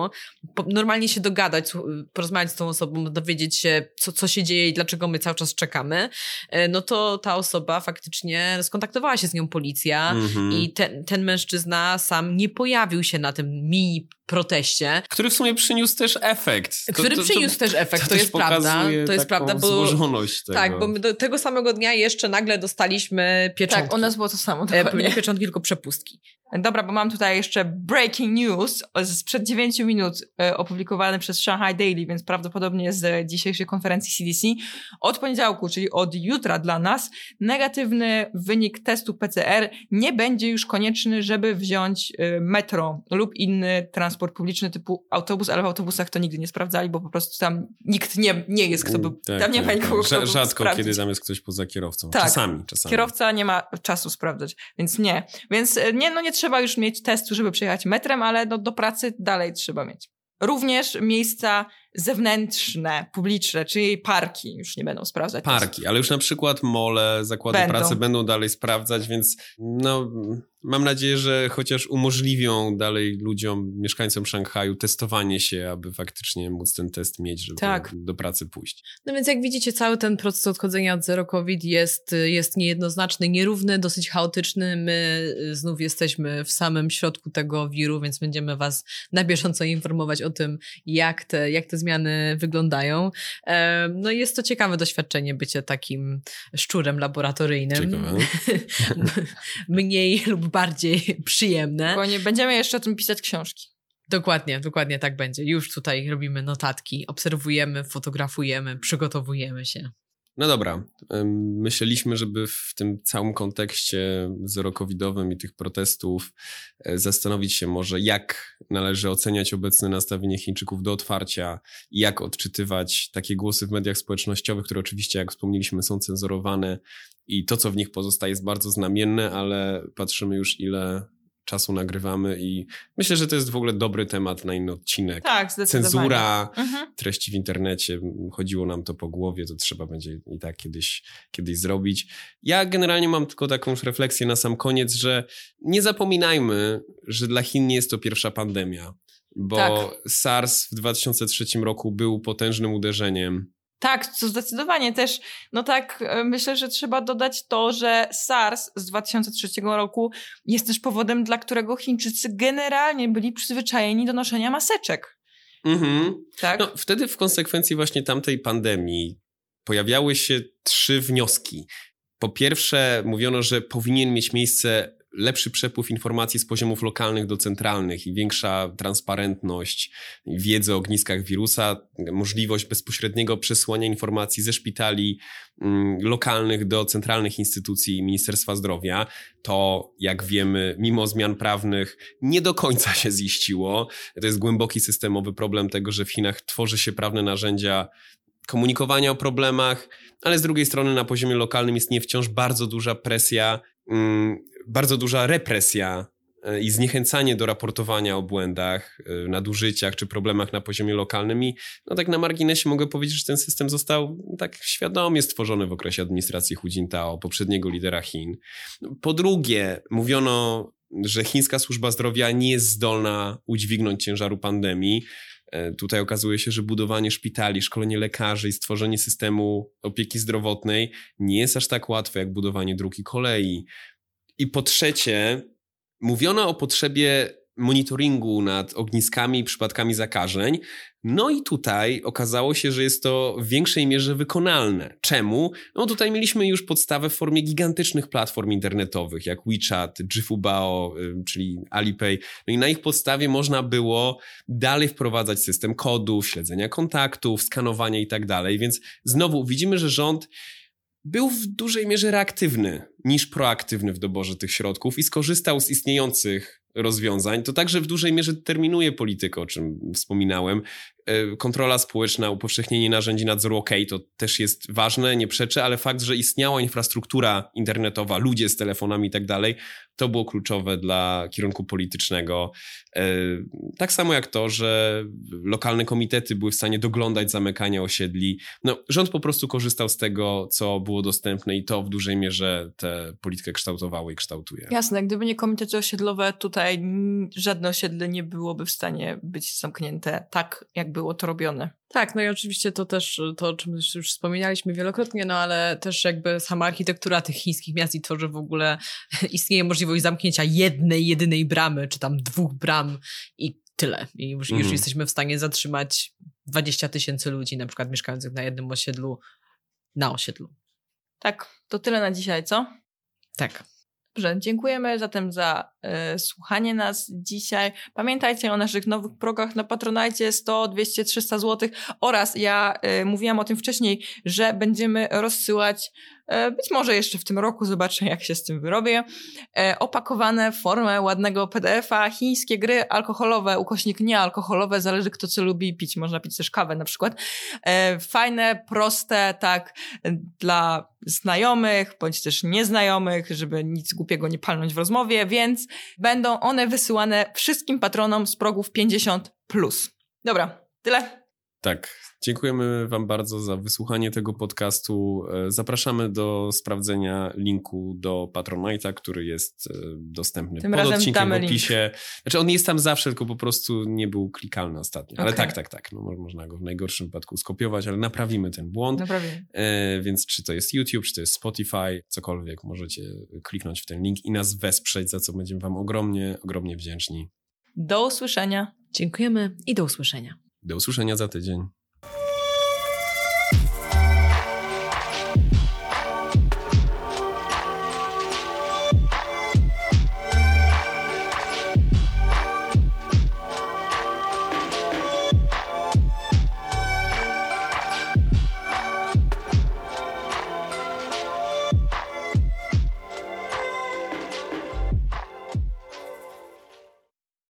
normalnie się dogadać, porozmawiać z tą osobą, dowiedzieć się, co, co się dzieje i dlaczego my cały czas czekamy, e, no to ta osoba faktycznie skontaktowała się z nią policja mm-hmm. i ten, ten mężczyzna sam nie pojawił się na tym mini proteście. Który w sumie przyniósł też efekt. To, który to, to, przyniósł też efekt, to, to jest prawda. To jest prawda, bo. Złożoność tego. Tak, bo my do tego samego dnia jeszcze nagle dostaliśmy pieczątki. Tak, u nas było to samo. E, nie pieczątki, tylko przepustki. Dobra, bo mam tutaj jeszcze breaking news sprzed 9 minut e, opublikowany przez Shanghai Daily, więc prawdopodobnie z dzisiejszej konferencji CDC. Od poniedziałku, czyli od jutra dla nas, negatywny wynik testu PCR nie będzie już konieczny, żeby wziąć e, metro lub inny transport publiczny typu autobus, ale w autobusach to nigdy nie sprawdzali, bo po prostu tam nikt nie, nie jest, kto by... Tak, tam nie tak, ma nikogo, tak. Rzadko, kiedy tam jest ktoś poza kierowcą. Tak, czasami, czasami. Kierowca nie ma czasu sprawdzać, więc nie. Więc e, nie, no nie trzeba już mieć testu, żeby przejechać metrem, ale do, do pracy dalej trzeba mieć. Również miejsca zewnętrzne, publiczne, czyli parki już nie będą sprawdzać. Parki, ale już na przykład mole, zakłady będą. pracy będą dalej sprawdzać, więc no Mam nadzieję, że chociaż umożliwią dalej ludziom, mieszkańcom Szanghaju testowanie się, aby faktycznie móc ten test mieć, żeby tak. do pracy pójść. No więc jak widzicie, cały ten proces odchodzenia od zero COVID jest, jest niejednoznaczny, nierówny, dosyć chaotyczny. My znów jesteśmy w samym środku tego wiru, więc będziemy was na bieżąco informować o tym, jak te, jak te zmiany wyglądają. No jest to ciekawe doświadczenie bycie takim szczurem laboratoryjnym. Ciekawe. [laughs] Mniej lub bardziej przyjemne. Bo nie będziemy jeszcze o tym pisać książki. Dokładnie, dokładnie tak będzie. Już tutaj robimy notatki, obserwujemy, fotografujemy, przygotowujemy się. No dobra, myśleliśmy, żeby w tym całym kontekście zero-covidowym i tych protestów e, zastanowić się może, jak należy oceniać obecne nastawienie Chińczyków do otwarcia i jak odczytywać takie głosy w mediach społecznościowych, które oczywiście, jak wspomnieliśmy, są cenzurowane i to, co w nich pozostaje, jest bardzo znamienne, ale patrzymy już, ile czasu nagrywamy i myślę, że to jest w ogóle dobry temat na inny odcinek. Tak, zdecydowanie. Cenzura mhm. treści w internecie, chodziło nam to po głowie, to trzeba będzie i tak kiedyś, kiedyś zrobić. Ja generalnie mam tylko taką refleksję na sam koniec, że nie zapominajmy, że dla Chin nie jest to pierwsza pandemia, bo tak. SARS w 2003 roku był potężnym uderzeniem tak, co zdecydowanie też, no tak, e, myślę, że trzeba dodać to, że SARS z 2003 roku jest też powodem, dla którego Chińczycy generalnie byli przyzwyczajeni do noszenia maseczek. Mhm. Tak? No, wtedy w konsekwencji właśnie tamtej pandemii pojawiały się trzy wnioski. Po pierwsze, mówiono, że powinien mieć miejsce lepszy przepływ informacji z poziomów lokalnych do centralnych i większa transparentność wiedzy o ogniskach wirusa, możliwość bezpośredniego przesłania informacji ze szpitali mm, lokalnych do centralnych instytucji Ministerstwa Zdrowia. To, jak wiemy, mimo zmian prawnych nie do końca się ziściło. To jest głęboki systemowy problem tego, że w Chinach tworzy się prawne narzędzia komunikowania o problemach, ale z drugiej strony na poziomie lokalnym jest nie wciąż bardzo duża presja bardzo duża represja e, i zniechęcanie do raportowania o błędach, e, nadużyciach czy problemach na poziomie lokalnym. I no tak na marginesie mogę powiedzieć, że ten system został tak świadomie stworzony w okresie administracji Hu Jintao, poprzedniego lidera Chin. Po drugie, mówiono, że chińska służba zdrowia nie jest zdolna udźwignąć ciężaru pandemii. E, tutaj okazuje się, że budowanie szpitali, szkolenie lekarzy i stworzenie systemu opieki zdrowotnej nie jest aż tak łatwe jak budowanie dróg i kolei. I po trzecie, mówiono o potrzebie monitoringu nad ogniskami i przypadkami zakażeń. No i tutaj okazało się, że jest to w większej mierze wykonalne. Czemu? No tutaj mieliśmy już podstawę w formie gigantycznych platform internetowych, jak WeChat, Jifubao, czyli Alipay. No i na ich podstawie można było dalej wprowadzać system kodów, śledzenia kontaktów, skanowania i tak dalej. Więc znowu widzimy, że rząd był w dużej mierze reaktywny niż proaktywny w doborze tych środków i skorzystał z istniejących rozwiązań, to także w dużej mierze determinuje politykę, o czym wspominałem. E, kontrola społeczna, upowszechnienie narzędzi nadzoru OK, to też jest ważne, nie przeczę, ale fakt, że istniała infrastruktura internetowa, ludzie z telefonami i tak dalej, to było kluczowe dla kierunku politycznego. E, tak samo jak to, że lokalne komitety były w stanie doglądać zamykania osiedli. No, rząd po prostu korzystał z tego, co było dostępne i to w dużej mierze tę politykę kształtowało i kształtuje. Jasne, gdyby nie komitety osiedlowe, tutaj żadne osiedle nie byłoby w stanie być zamknięte tak, jak było to robione. Tak, no i oczywiście to też to, o czym już wspominaliśmy wielokrotnie, no ale też jakby sama architektura tych chińskich miast i to, że w ogóle [laughs] istnieje możliwość zamknięcia jednej, jedynej bramy, czy tam dwóch bram i tyle. I już, mm. już mhm. jesteśmy w stanie zatrzymać 20 tysięcy ludzi, na przykład mieszkających na jednym osiedlu, na osiedlu. Tak, to tyle na dzisiaj, co? Tak. Dobrze, dziękujemy zatem za słuchanie nas dzisiaj. Pamiętajcie o naszych nowych progach na Patronajcie 100, 200, 300 zł oraz ja y, mówiłam o tym wcześniej, że będziemy rozsyłać E, być może jeszcze w tym roku zobaczę, jak się z tym wyrobię. E, opakowane w formę ładnego PDF-a, chińskie gry alkoholowe, ukośnik niealkoholowe, zależy kto co lubi pić. Można pić też kawę na przykład. E, fajne, proste, tak, dla znajomych, bądź też nieznajomych, żeby nic głupiego nie palnąć w rozmowie, więc będą one wysyłane wszystkim patronom z progów 50+. Plus. Dobra, tyle. Tak, Dziękujemy Wam bardzo za wysłuchanie tego podcastu. E, zapraszamy do sprawdzenia linku do Patronite'a, który jest e, dostępny Tym pod odcinkiem w opisie. Link. Znaczy on jest tam zawsze, tylko po prostu nie był klikalny ostatnio. Ale okay. tak, tak, tak. No, można go w najgorszym wypadku skopiować, ale naprawimy ten błąd. Naprawimy. E, więc czy to jest YouTube, czy to jest Spotify, cokolwiek, możecie kliknąć w ten link i nas wesprzeć, za co będziemy Wam ogromnie, ogromnie wdzięczni. Do usłyszenia. Dziękujemy i do usłyszenia. Do usłyszenia za tydzień.